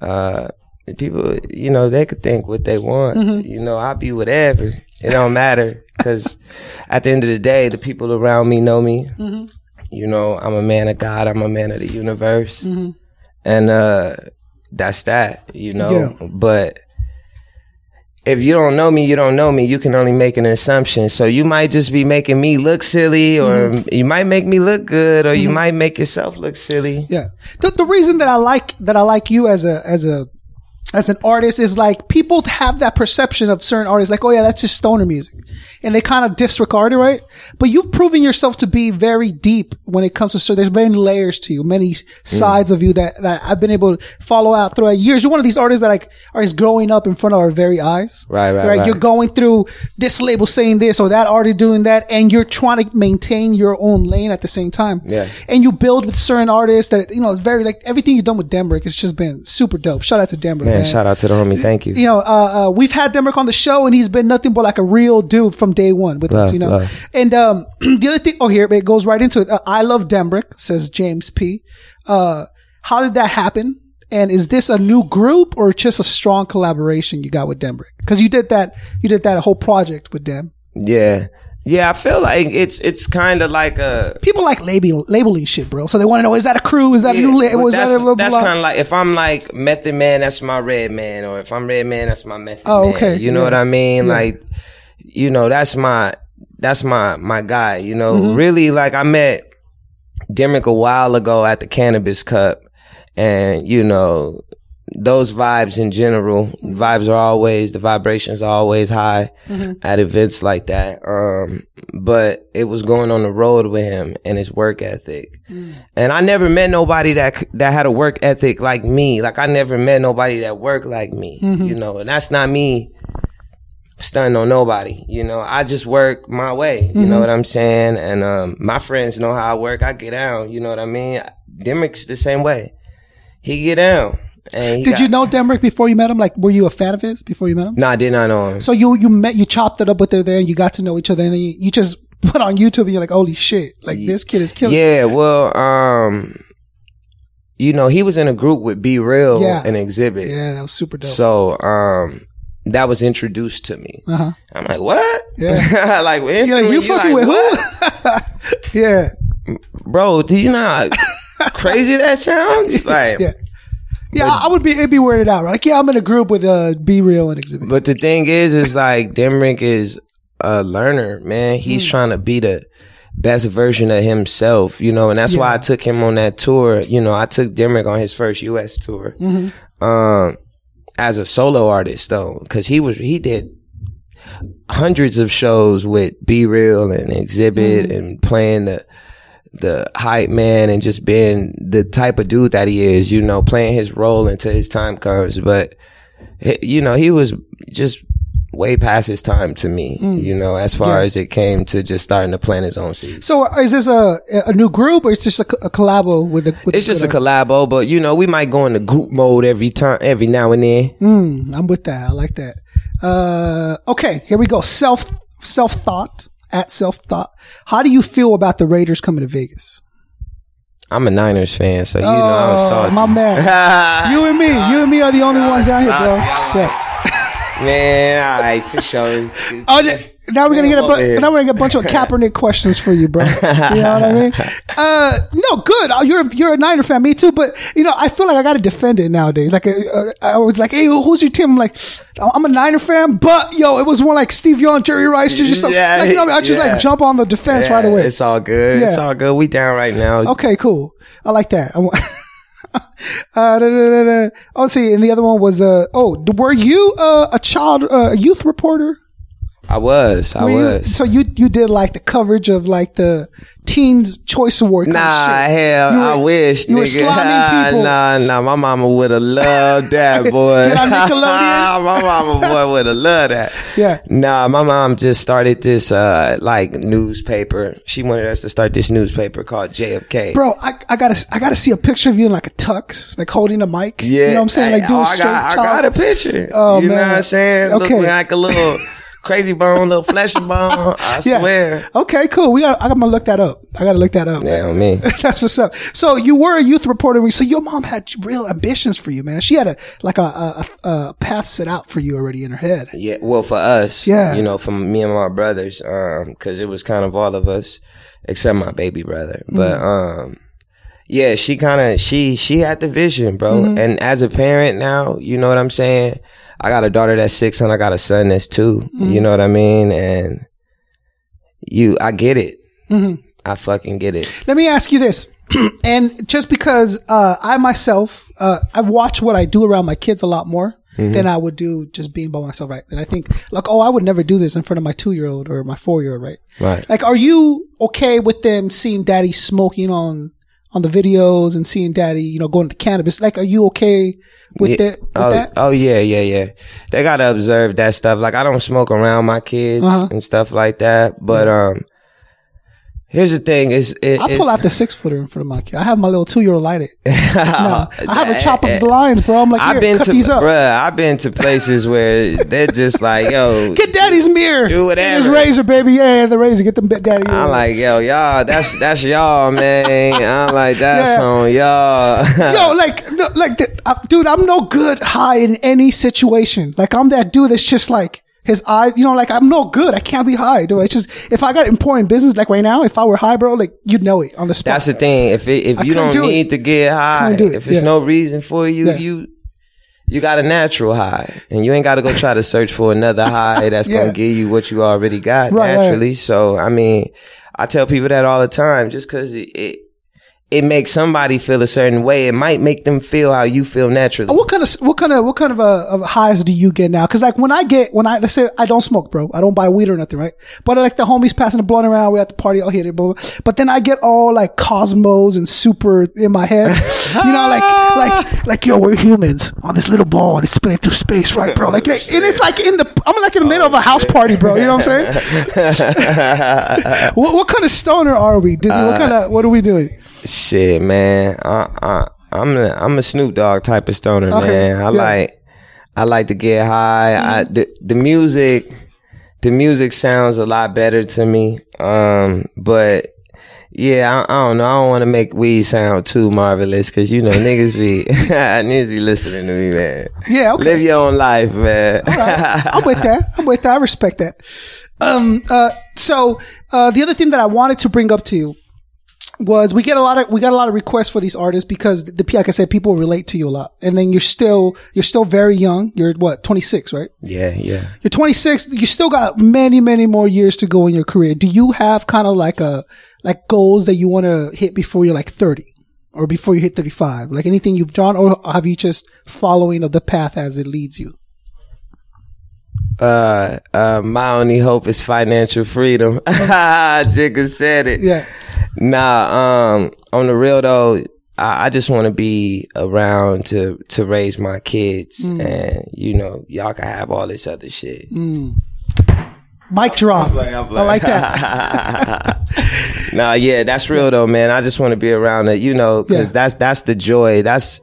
Uh, people, you know, they could think what they want. You know, I'll be whatever. It don't matter because at the end of the day, the people around me know me. You know, I'm a man of God. I'm a man of the universe, mm-hmm. and uh, that's that. You know, Yeah. but if you don't know me, you don't know me. You can only make an assumption. So you might just be making me look silly, or mm-hmm. you might make me look good, or you mm-hmm. might make yourself look silly. Yeah. The, the reason that I like that I like you as a as a as an artist is like people have that perception of certain artists like oh yeah that's just stoner music. And they kind of disregard it right? But you've proven yourself to be very deep when it comes to so there's many layers to you many mm. sides of you that that I've been able to follow out throughout years. You're one of these artists that like are is growing up in front of our very eyes. Right, right, right. you're going through this label saying this or that artist doing that and you're trying to maintain your own lane at the same time. Yeah. and you build with certain artists that you know it's very like everything you've done with Demrick it's just been super dope. Shout out to Demrick, shout out to the homie. Thank you. You know, uh, uh, we've had Demrick on the show, and he's been nothing but like a real dude from day one with us. You know, love. and um, the other thing, oh here it goes right into it. Uh, I love Demrick, says James P. Uh, how did that happen? And is this a new group or just a strong collaboration you got with Demrick? Because you did that, you did that whole project with them. Yeah, yeah. I feel like it's it's kind of like a People like label, labeling shit, bro. So they want to know: is that a crew? Is that a new? La- well, was that's, that a blah, that's kind of like if I'm like Method Man, that's my Redman, or if I'm Redman, that's my Method Oh, Man. okay. You know Yeah. what I mean? Yeah. Like, you know, that's my that's my my guy. You know, Mm-hmm. really, like I met Demrick a while ago at the Cannabis Cup. and you know those vibes in general vibes are always the vibrations are always high at events like that um but it was going on the road with him and his work ethic and i never met nobody that that had a work ethic like me like i never met nobody that worked like me you know and that's not me stunning on nobody. You know, I just work my way. You know what I'm saying? And um, my friends know how I work. I get down. You know what I mean? Demrick's the same way. He get down. Did got- you know Demrick before you met him? Like, were you a fan of his before you met him? No, I did not know him. So you you met you chopped it up with her there, and you got to know each other, and then you, you just put on YouTube, and you're like, holy shit, like this kid is killing. Yeah, well, um, you know, he was in a group with B-Real Yeah. and Xzibit. Yeah, that was super dope. So, um, that was introduced to me. uh-huh. I'm like, what? Yeah. like, You're instantly, like, you fucking like, with what? who? yeah, bro? Do you know how crazy that sounds? Like, yeah, yeah. I would be it'd be weirded out, right? Like, yeah, I'm in a group with uh, B-Real and Xzibit. But the thing is, is like Demrick is a learner, man. He's Hmm. trying to be the best version of himself, you know, and that's why I took him on that tour. You know, I took Demrick on his first U.S. tour, Mm-hmm. um, as a solo artist though, because he was he did hundreds of shows with B-Real and Xzibit Mm-hmm. and playing the the hype man and just being the type of dude that he is, you know, playing his role until his time comes. But you know, he was just way past his time to me, you know, as far Mm. Yeah. as it came to just starting to plant his own seeds. so is this a a new group or it's just a, a collabo with the? With It's just a collabo, but you know, we might go into group mode every time, every now and then. Mm, I'm with that. I like that. Uh, okay, here we go. Self self thought at self thought. How do you feel about the Raiders coming to Vegas? I'm a Niners fan, so you know I'm Oh, salty. my man. you and me, you and me are the only ones down here, bro. Yeah. Man, all right, for sure. Oh, now we're gonna get a bu- now we're gonna get a bunch of Kaepernick questions for you, bro. You know what I mean? Uh, no, good. Uh, You're you're a Niner fan, me too. But you know, I feel like I got to defend it nowadays. Like uh, uh, I was like, hey, who's your team? I'm like, I'm a Niner fan, but yo, it was more like Steve Young, Jerry Rice, just like, Yeah, like, you know, I just yeah. like jump on the defense Yeah, right away. It's all good. It's all good. We down right now. Okay, cool. I like that. I uh, da, da, da. Oh, see, and the other one was the. oh, were you uh, a child, uh, a youth reporter? I was. I Were you- was. so you you did like the coverage of like the Teens Choice Award. Kind Nah, of shit. hell, You were- I wish, you were nigga. people. nah, nah, my mama would have loved that, boy. Get on Nickelodeon? my mama boy would have loved that. Yeah. Nah, my mom just started this uh like newspaper. She wanted us to start this newspaper called JFK. Bro, I, I gotta I gotta see a picture of you in like a tux, like holding a mic. Yeah, you know what I'm saying? Like doing oh, I straight got, I got a picture. Oh, you know man. what I'm saying? Okay. Looking like a little Krayzie Bone, little fleshy bone. I Yeah. swear. Okay, cool. We got. I'm gonna look that up. I gotta look that up. Yeah, me. That's what's up. So you were a youth reporter. So your mom had real ambitions for you, man. She had a like a a, a, path set out for you already in her head. Yeah, well, for us, Yeah. you know, for me and my brothers, um, cause it was kind of all of us, except my baby brother. But, um, yeah, she kind of, she, she had the vision, bro. And as a parent now, you know what I'm saying? I got a daughter that's six and I got a son that's 2 You know what I mean? And you, I get it. I fucking get it. Let me ask you this. and just because uh, I myself, uh, I watch what I do around my kids a lot more than I would do just being by myself, right? And I think, like, oh, I would never do this in front of my two year old or my four year old, right? Right. Like, are you okay with them seeing daddy smoking on on the videos and seeing daddy, you know, going to cannabis? Like, are you okay with, Yeah. that, with oh, that? oh yeah, yeah, yeah. They gotta observe that stuff. Like I don't smoke around my kids Uh-huh. and stuff like that. But um, here's the thing: is it, I pull out the six footer in front of my kid. I have my little two year old light it. no, I have a chop of the lines, bro. I'm like, I've been cut to, these up. bruh, I've been to places where they're just like, yo, Get daddy's mirror. Do Get his whatever. razor, baby. Yeah, the razor. Get them daddy. I'm like, yo, y'all, that's that's y'all, man. I'm like, that's Yeah. on y'all. Yo, like, no, like, the, uh, dude, I'm no good high in any situation. Like, I'm that dude that's just like his eye. You know, like I'm no good. I can't be high, dude. It's just if I got important business, like right now, if I were high, bro, like you'd know it on the spot. That's the thing. If it, if you couldn't don't it. need to get high, do it, if there's yeah. no reason for you, Yeah. you you got a natural high, and you ain't got to go try to search for another high that's Yeah. gonna give you what you already got Right, right. naturally. So I mean, I tell people that all the time. Just because it, it it makes somebody feel a certain way. It might make them feel how you feel naturally. What kind of what kind of what kind of, uh, of highs do you get now? Because like when I get when I let's say I don't smoke, bro, I don't buy weed or nothing, right? But like the homies passing the blunt around, we're at the party, I'll hit it, blah, blah. But then I get all like cosmos and super in my head, you know, like like like yo, we're humans on this little ball and it's spinning through space, right, bro? Like, and it's like in the I'm like in the middle of a house party, bro. You know what I'm saying? what, what kind of stoner are we, Dizzy? what kind of what are we doing? Shit, man. I, I, I'm a, I'm a Snoop Dogg type of stoner, Okay, man. I yeah. like I like to get high. I the, the music the music sounds a lot better to me. Um, but yeah, I, I don't know. I don't want to make weed sound too marvelous because you know niggas be niggas be listening to me, man. Yeah, okay. Live your own life, man. I'm with that. I'm with that. I respect that. Um, uh, so, uh, the other thing that I wanted to bring up to you was we get a lot of, we got a lot of requests for these artists because the, like I said, people relate to you a lot. And then you're still, you're still very young. You're what, 26, right? yeah, yeah. You're 26. You still got many, many more years to go in your career. Do you have kind of like a, like goals that you want to hit before you're like 30 or before you hit 35? Like anything you've drawn or have you just following of the path as it leads you? Uh, uh, my only hope is financial freedom. Jigga said it. Yeah. Nah, um, on the real though, I, I just want to be around to to raise my kids, and you know, y'all can have all this other shit. Mic drop. I like that. Nah, yeah, that's real though, man. I just want to be around it, you know, because Yeah. that's that's the joy. That's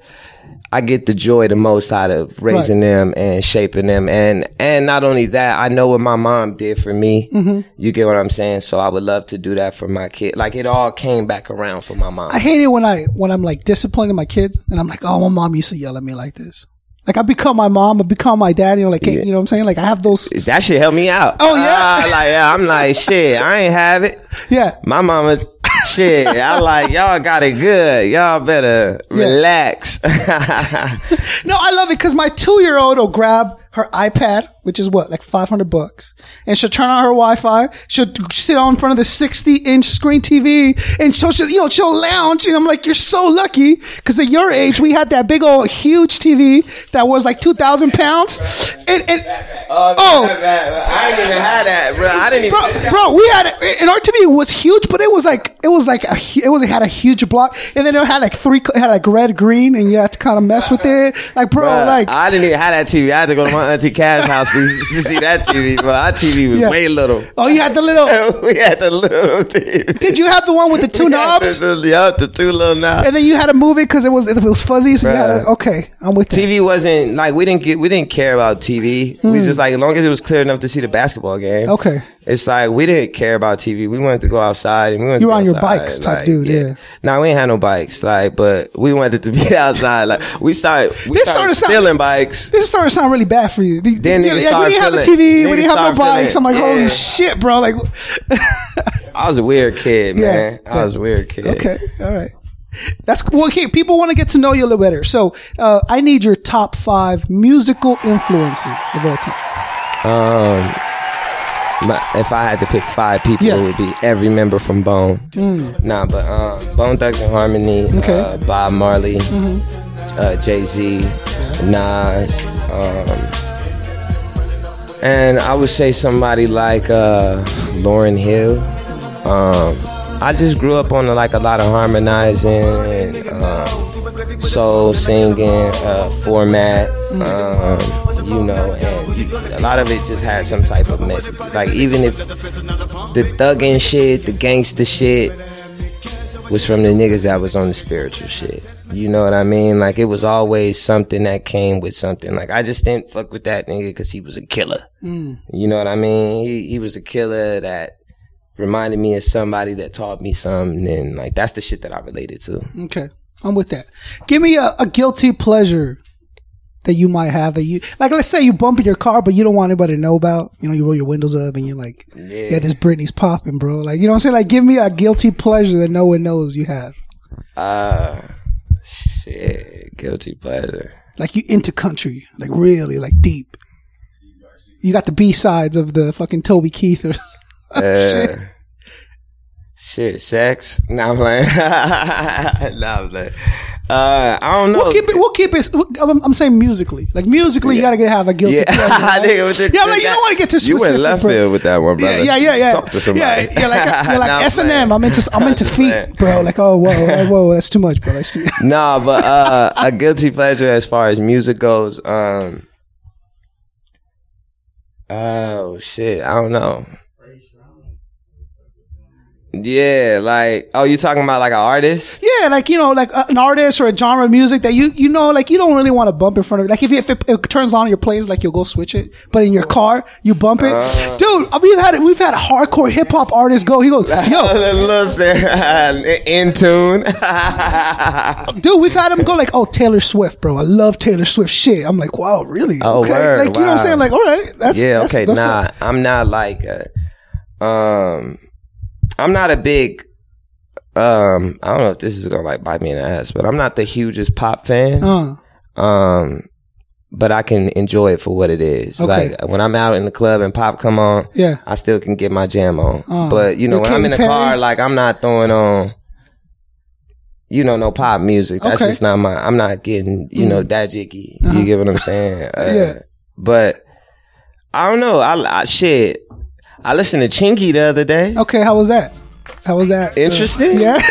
I get the joy the most out of raising them and shaping them, and and not only that, I know what my mom did for me. Mm-hmm. You get what I'm saying? So I would love to do that for my kid. Like it all came back around for my mom. I hate it when I when I'm like disciplining my kids and I'm like, oh, my mom used to yell at me like this. Like I become my mom, I become my dad. You know, like you know what I'm saying? Like I have those. that shit help me out. Oh, yeah? Ah, like yeah, I'm like shit. I ain't have it. Yeah, My mama, shit. I like y'all got it good. Y'all better relax. no, I love it because my two year old will grab her iPad, which is what like 500 bucks, and she'll turn on her Wi-Fi. She'll sit on in front of the 60 inch screen TV, and she'll, she'll you know she'll lounge. And I'm like, you're so lucky because at your age we had that big old huge TV that was like 2,000 pounds, and, and oh. oh. I didn't even have that, bro. I didn't even. bro, bro, we had it. and our TV was huge, but it was like it was like a it was it had a huge block, and then it had like three, it had like red, green, and you had to kind of mess with it, like bro, Bruh, like I didn't even have that TV. I had to go to my auntie Cash house to, to see that TV, but Our TV was Yeah. way little. oh, you had the little. we had the little TV. Did you have the one with the two knobs? The, the, yeah, the two little knobs. And then you had to move it because it was it was fuzzy. So you had to, okay, I'm with that. TV wasn't like we didn't get we didn't care about TV. We was just like as long as it was clear enough to see the basketball game. Hmm. Okay. It's like we didn't care about TV. We wanted to go outside and we wanted You to were go on your bikes type like, dude, yeah. Nah, we ain't had no bikes, like, but we wanted to be outside. Like we started we This started, started sound- bikes. This started to sound really bad for you. Then you, like, we didn't have a TV, we didn't have no started feeling- bikes. I'm like, holy yeah. shit, bro! Like, I was a weird kid, Yeah, man. I yeah. was a weird kid. Okay, all right. That's cool. Okay, people want to get to know you a little better. So, uh, I need your top five musical influences of all time. Um, my, if I had to pick five people, Yeah. Mm. it would be every member from Bone. Nah, but um, Bone Thugs-n-Harmony, Okay. uh, Bob Marley, uh, Jay Z, Nas, um, and I would say somebody like uh, Lauryn Hill. Um, I just grew up on like a lot of harmonizing and um, soul singing uh, format. Um, you know, and a lot of it just had some type of message. Like even if the thugging shit, the gangster shit was from the niggas that was on the spiritual shit. You know what I mean? Like it was always something that came with something. Like I just didn't fuck with that nigga because he was a killer. You know what I mean? He he was a killer that reminded me of somebody that taught me something, and like that's the shit that I related to. Okay, I'm with that. Give me a, a guilty pleasure that you might have that you like. Let's say you bump in your car, but you don't want anybody to know about. You know, you roll your windows up and you're like, "Yeah, this Britney's popping, bro." Like, you know what I'm saying? Like, give me a guilty pleasure that no one knows you have. Uh shit, guilty pleasure. Like, you into country, like really, like deep. You got the B sides of the fucking Toby Keith or. Uh, Shit, sex. Nah, I'm playing. nah, I'm playing. Uh, I don't know. We'll keep it. We'll keep it. I'm, I'm saying musically. Like musically, you gotta get have a guilty Yeah, pleasure. right? Nigga, yeah, like you don't want to get too You went left bro. field with that one, brother. Yeah, yeah, yeah. Talk to somebody. Yeah, yeah, like, yeah, like Nah, S and. M. I'm into I'm into feet, bro. Like, oh, whoa, like, whoa, that's too much, bro. Let's see. Nah, but uh, a guilty pleasure as far as music goes. Um, oh shit, I don't know. Yeah, like oh, you talking about like an artist? Yeah, like you know, like uh, an artist or a genre of music that you you know, like you don't really want to bump in front of. Like if, you, if it, it turns on your plays, like you'll go switch it, but in your car you bump it. Uh. Dude, uh, we've had we've had hardcore hip hop artists go. He goes, yo, Listen, in tune. dude, we've had him go like, oh Taylor Swift, bro. I love Taylor Swift shit. I'm like, wow, really? Oh, okay. word, like you know what I'm saying? Like, all right, that's yeah, that's- okay, that's nah, it. I'm not like a, um, I'm not a big, um, I don't know if this is gonna like bite me in the ass, but I'm not the hugest pop fan. Uh, Um, but I can enjoy it for what it is. Okay. Like when I'm out in the club and pop come on, Yeah. I still can get my jam on. Uh, but you know, when I'm in the Katy car, like I'm not throwing on, you know, no pop music. That's Okay. Just not my. I'm not getting, you know, that jiggy. You get what I'm saying? Uh, Uh-huh. Yeah. But I don't know. I, I shit. I listened to Chingy the other day. okay, how was that? How was that? Uh, Interesting. yeah,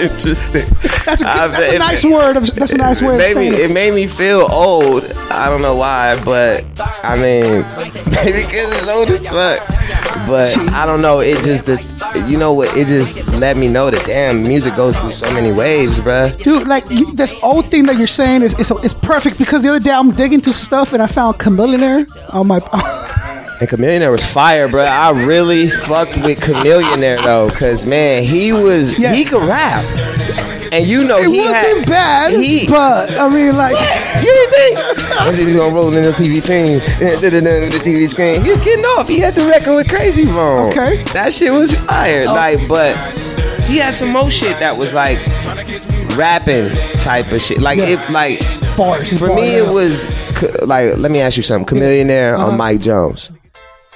Interesting. that's a, I that's a nice word. Of, that's a nice way of Maybe it it. made me feel old. I don't know why, but I mean, maybe because it's old as fuck. But I don't know. It just, this, you know what? It just let me know that damn, music goes through so many waves, bruh. Dude, like you, this old thing that you're saying is, is is perfect because the other day I'm digging through stuff and I found Chamillionaire on my. And Chamillionaire was fire, bruh. I really fucked with Chamillionaire though, cause man, he was Yeah. he could rap, and you know it he wasn't had bad, He, but I mean, like, You didn't think? What's he gonna roll in the TV thing? with the TV screen. He was getting off. He had the record with Krayzie Bone. Okay. Oh. That shit was fire. Like, but he had some more shit that was like rapping type of shit. Like Yeah. it like bars. he's for me barred it was like let me ask you something. Chamillionaire Uh-huh. or Mike Jones?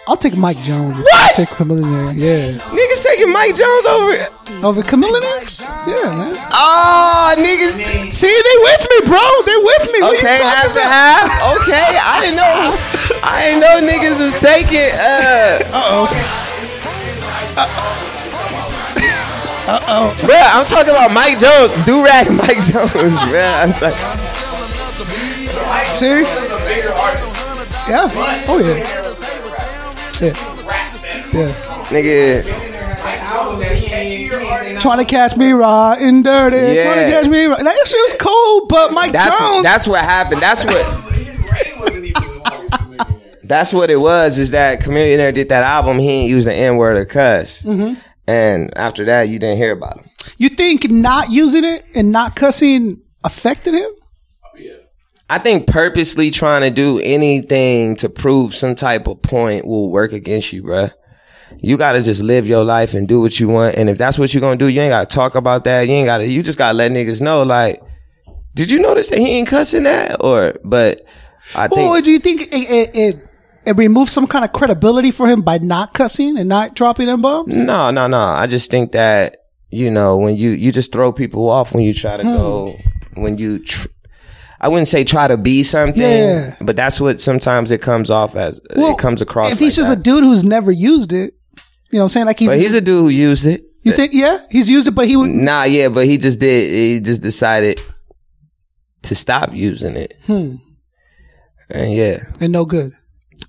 I'll take Mike Jones. What? I'll take Chamillionaire. Yeah. Niggas taking Mike Jones over. Over Chamillionaire? Yeah, man. Oh, niggas. See, they with me, bro. They with me. What Okay, talking half and half. Okay, I didn't know. I didn't know niggas was taking. Uh oh. Uh-oh. Bruh, I'm talking about Mike Jones, do rag Mike Jones, bruh. I'm talking. See? Yeah. Oh, yeah. Yeah. Yeah. Nigga, Trying to catch me raw and dirty. Trying to Yeah. catch me raw. That shit was cool, but Mike that's Jones. that's what happened. That's what that's what it was. Is that Chamillionaire did that album? He ain't use the N word or cuss, Mm-hmm. and after that, you didn't hear about him. you think not using it and not cussing affected him? I think purposely trying to do anything to prove some type of point will work against you, bruh. You gotta just live your life and do what you want. And if that's what you're gonna do, you ain't gotta talk about that. You ain't gotta, you just gotta let niggas know, like, did you notice that he ain't cussing that? Or, but I think, Well, do you think it, it, it, it removes some kind of credibility for him by not cussing and not dropping them bombs? no, no, no. I just think that, you know, when you, you just throw people off when you try to hmm. go, when you, tr- I wouldn't say try to be something, Yeah. but that's what sometimes it comes off as, it comes across If he's like just that. a dude who's never used it, you know what I'm saying? Like he's, But he's a dude who used it. you think, yeah, he's used it, but he would, Nah, yeah, but he just did. He just decided to stop using it. Hmm. And yeah, and no good.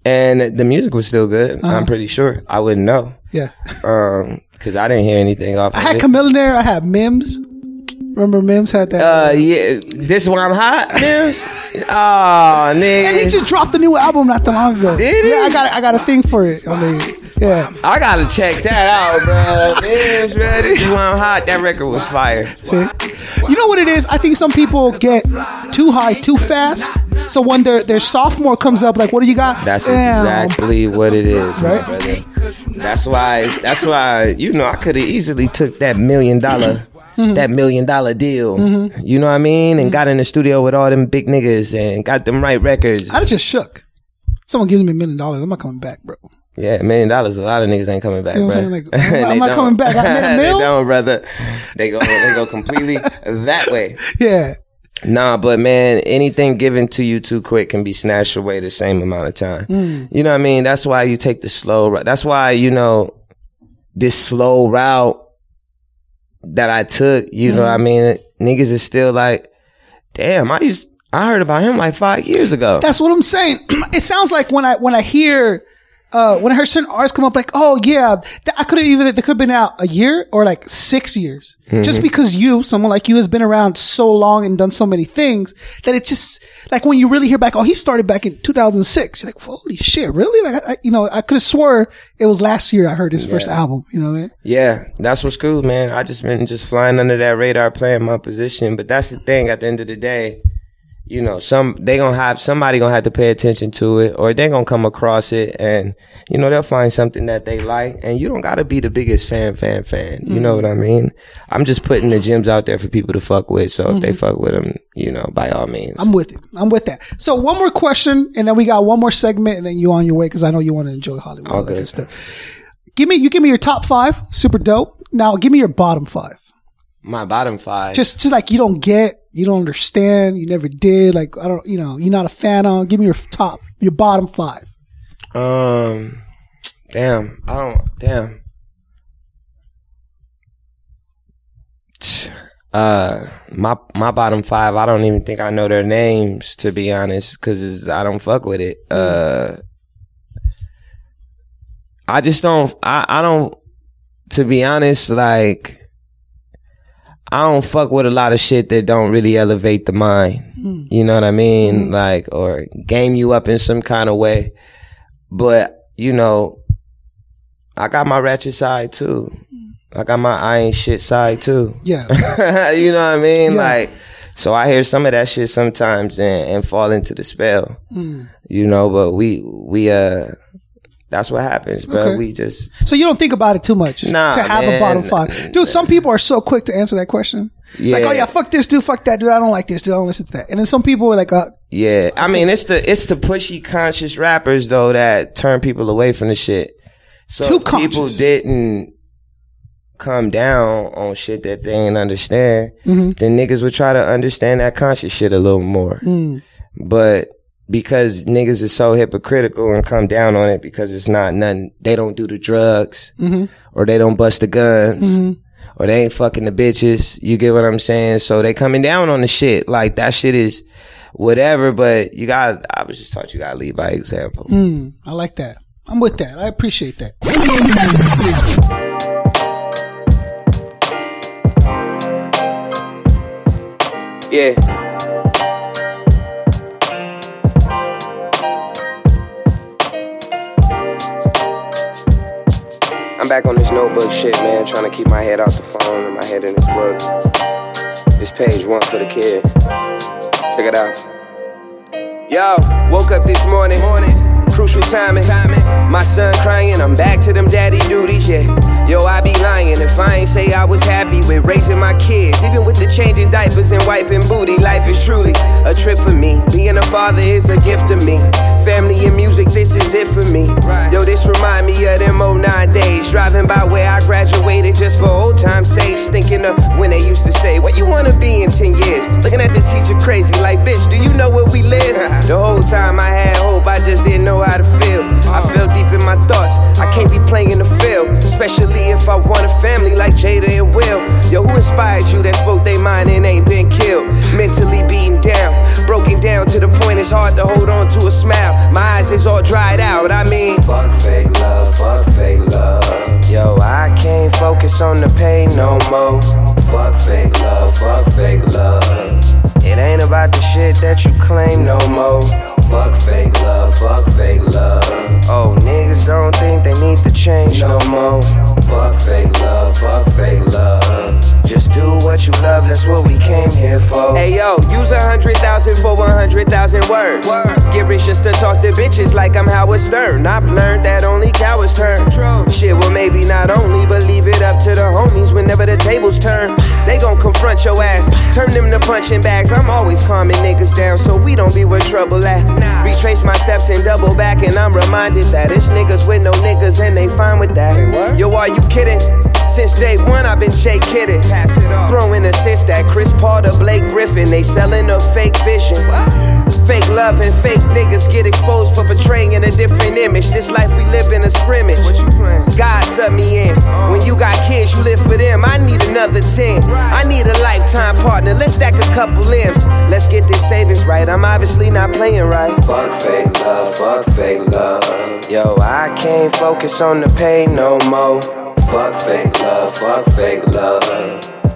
and the music was still good. Uh-huh. I'm pretty sure. I wouldn't know, Yeah. um, because I didn't hear anything off. I of had it. Chamillionaire, I had Mims. Remember Mims had that? Uh, yeah, this is why I'm hot, Mims. Oh, and he just dropped a new album not that long ago. Did yeah? I got I got a thing for it. I mean, yeah. I gotta check that out, bro. Mims, bro, this is when I'm hot. That record was fire. See, you know what it is? I think some people get too high too fast. So when their their sophomore comes up, like, what do you got? That's Damn. exactly what it is, Right? brother. That's why. That's why. You know, I could have easily took that million dollar, Mm-hmm. that million dollar deal. You know what I mean? And got in the studio with all them big niggas and got them right records. I just shook. Someone gives me a million dollars, I'm not coming back, bro. Yeah, a million dollars. A lot of niggas ain't coming back, You know bro. what I'm saying? Like, I'm- I'm not coming back. I made a they don't, brother. They go, they go completely that way. Yeah. Nah, but man, anything given to you too quick can be snatched away the same amount of time. Mm. You know what I mean? That's why you take the slow route. That's why, you know, this slow route that I took, you know what I mm-hmm. mean? Niggas is still like, damn, I used, I heard about him like five years ago. That's what I'm saying. it sounds like when I when I hear uh when I hear certain artists come up like, oh yeah, th- I could have even they could have been out a year or like six years. Just because you, someone like you, has been around so long and done so many things that it just like when you really hear back, oh, he started back in 2006. You're like, holy shit, really? Like, I, you know, I could have swore it was last year I heard his first album. You know what I mean? Yeah, that's what's cool, man. I just been just flying under that radar, playing my position. But that's the thing. At the end of the day, you know, some they gonna have somebody gonna have to pay attention to it, or they gonna come across it, and you know they'll find something that they like. And you don't gotta be the biggest fan, fan, fan. You know what I mm-hmm. mean? I'm just putting the gems out there for people to fuck with. So if they mm-hmm. fuck with them, you know, by all means. I'm with it. I'm with that. So one more question, and then we got one more segment, and then you on your way because I know you want to enjoy Hollywood. all good stuff. Give me, you give me your top five, super dope. Now give me your bottom five. my bottom five. Just, just like you don't get, you don't understand, you never did. Like I don't, you know, you're not a fan on. Give me your top, your bottom five. Um, damn, I don't, damn. Uh, my my bottom five, I don't even think I know their names to be honest, because I don't fuck with it. Uh, I just don't. I I don't. To be honest, like. I don't fuck with a lot of shit that don't really elevate the mind. Hmm. You know what I mean? Hmm. Like, or game you up in some kind of way. But, you know, I got my ratchet side too. Hmm. I got my I ain't shit side too. Yeah, you know what I mean? Yeah. Like, so I hear some of that shit sometimes and, and fall into the spell. You know, but we, we, uh, that's what happens, bro. Okay. We just, so you don't think about it too much Nah, to have a bottom five, dude. Some people are so quick to answer that question. Yeah. Like, oh yeah, fuck this dude, fuck that dude. I don't like this dude. I don't listen to that. And then some people are like, uh, yeah. I mean, it's the, it's the pushy conscious rappers though that turn people away from the shit. So Too people conscious. didn't come down on shit that they didn't understand, Mm-hmm. then niggas would try to understand that conscious shit a little more. Mm. But because niggas is so hypocritical and come down on it because it's not nothing, they don't do the drugs Mm-hmm. or they don't bust the guns. Or they ain't fucking the bitches. You get what I'm saying? So they coming down on the shit. Like that shit is whatever, but you got I was just taught you gotta lead by example. Mm. I like that. I'm with that. I appreciate that. Yeah. Back on this notebook shit, man, trying to keep my head off the phone and my head in this book. This page one for the kid. Check it out. Yo, woke up this morning. Crucial timing. My son crying, I'm back to them daddy duties, yeah. Yo, I be lying if I ain't say I was happy with raising my kids. Even with the changing diapers and wiping booty, life is truly a trip for me. Being a father is a gift to me. Family and music, this is it for me. Yo, this remind me of them 09 days. Driving by where I graduated just for old time's sake. Thinking of when they used to say, What you wanna be in 10 years? Looking at the teacher crazy, like, Bitch, do you know where we live? the whole time I had hope, I just didn't know how to feel. I fell deep in my thoughts. I can't be playing in the field, especially if I want a family like Jada and Will. Yo, who inspired you that spoke they mind and ain't been killed? Mentally beaten down, broken down to the point it's hard to hold on to a smile. My eyes is all dried out. I mean, fuck fake love, fuck fake love. Yo, I can't focus on the pain no more. Fuck fake love, fuck fake love. It ain't about the shit that you claim no more. Fuck fake love, fuck fake love. Oh, niggas don't think they need to change no more. Fuck fake love, fuck fake love. Just do what you love, that's what we came here for. Hey yo, use a hundred thousand for one hundred thousand words. Get rich just to talk to bitches like I'm Howard Stern. I've learned that only cowards turn. Shit, well maybe not only, but leave it up to the homies whenever the tables turn. They gon' confront your ass, turn them to punching bags. I'm always calming niggas down so we don't be where trouble at. Retrace my steps and double back, and I'm reminded that it's niggas with no niggas and they fine with that. Yo, are you kidding? Since day one, I've been Jay Kidding. Throwing assists at Chris Paul to Blake Griffin. They selling a fake vision. Fake love and fake niggas get exposed for portraying a different image. This life we live in a scrimmage. What you playing? God set me in. When you got kids, you live for them. I need another 10. I need a lifetime partner. Let's stack a couple limbs. Let's get this savings right. I'm obviously not playing right. Fuck fake love, fuck fake love. Yo, I can't focus on the pain no more. Fuck fake love, fuck fake love.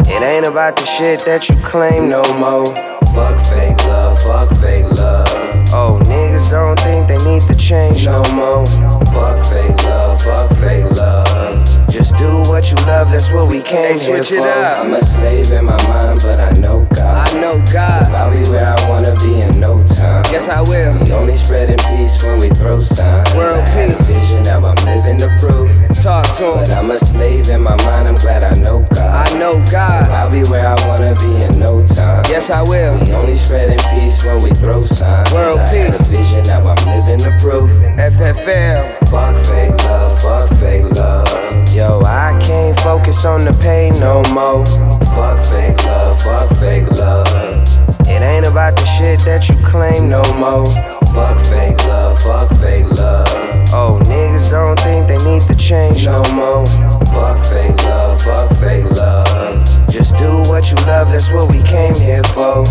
It ain't about the shit that you claim no more. Fuck fake love, fuck fake love. Oh, niggas don't think they need to change no more. Fuck fake love, fuck fake love. Just do what you love, that's what we came here for. I'm a slave in my mind, but I know God. I know God. So I'll be where I wanna be in no time. Yes, I will. We only spread in peace when we throw signs. World I peace. vision, now I'm living the proof. Talk to him. But. I'm a slave in my mind, I'm glad I know God. I know So God. I'll be where I wanna be in no time. Yes, I will. We only spread in peace when we throw signs. World I peace. vision, now I'm living the proof. FFL. Fuck fake love, fuck fake love. Yo, I can't focus on the pain no more. Fuck fake love, fuck fake love. It ain't about the shit that you claim no more. Fuck fake love, fuck fake love. Oh, niggas don't think they need to change no more. Fuck fake love, fuck fake love. Just do what you love, that's what we came here for.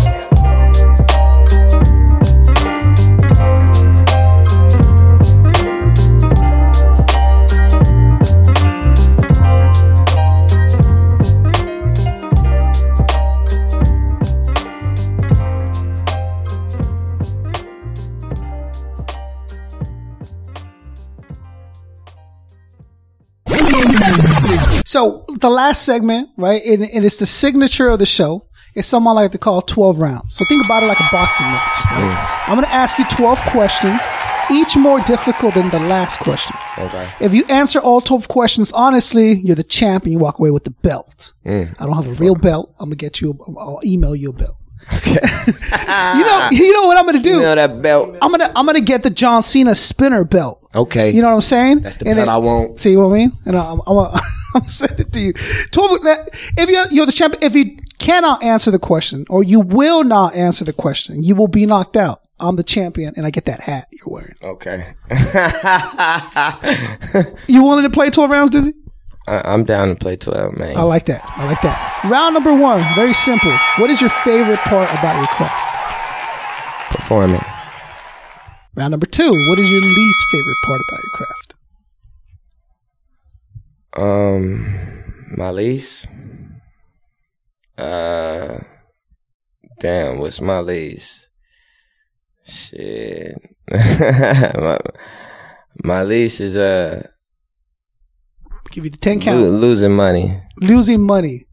So the last segment, right, and, and it's the signature of the show. It's something I like to call 12 rounds. So think about it like a boxing match. right? I'm going to ask you 12 questions, each more difficult than the last question. Okay. If you answer all 12 questions honestly, you're the champ and you walk away with the belt. Mm. I don't have a real belt. I'm going to get you, a, I'll email you a belt. Okay. you know, you know what I'm going to do? You know that belt. I'm gonna I'm gonna get the John Cena spinner belt. Okay. You know what I'm saying? That's the And belt then- I want. See what I mean? And I'm I'm, I'm, I'm send it to you. Twelve. If you're you're the champion, if you cannot answer the question or you will not answer the question, you will be knocked out. I'm the champion, and I get that hat you're wearing. Okay. You willing to play 12 rounds, Dizzy? I, I'm down to play 12, man. I like that. I like that. Round number one, very simple. What is your favorite part about your craft? Performing. Round number two, what is your least favorite part about your craft? Um, my lease. Uh, damn, what's my lease? Shit. my, my lease is uh Give you the 10 lo- count. losing money. Losing money.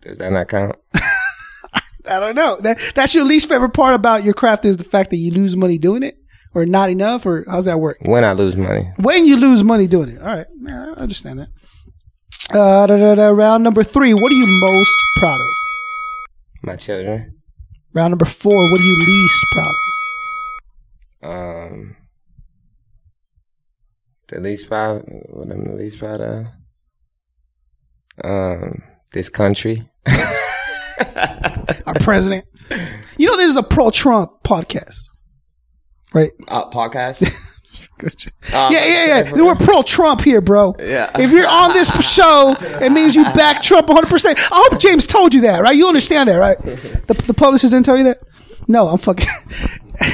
Does that not count? I don't know. That that's your least favorite part about your craft is the fact that you lose money doing it, or not enough, or how's that work? When I lose money. When you lose money doing it. All right, yeah, I understand that. Uh, da, da, da, round number three. What are you most proud of? My children. Round number four. What are you least proud of? Um, the least proud. What I'm the least proud of. Um, this country. Our president. You know, this is a pro-Trump podcast, right? Uh, podcast. Uh, yeah, yeah, yeah. We're pro-Trump here, bro. Yeah. If you're on this show, it means you back Trump 100. percent I hope James told you that, right? You understand that, right? The, the publicist didn't tell you that. No, I'm fucking.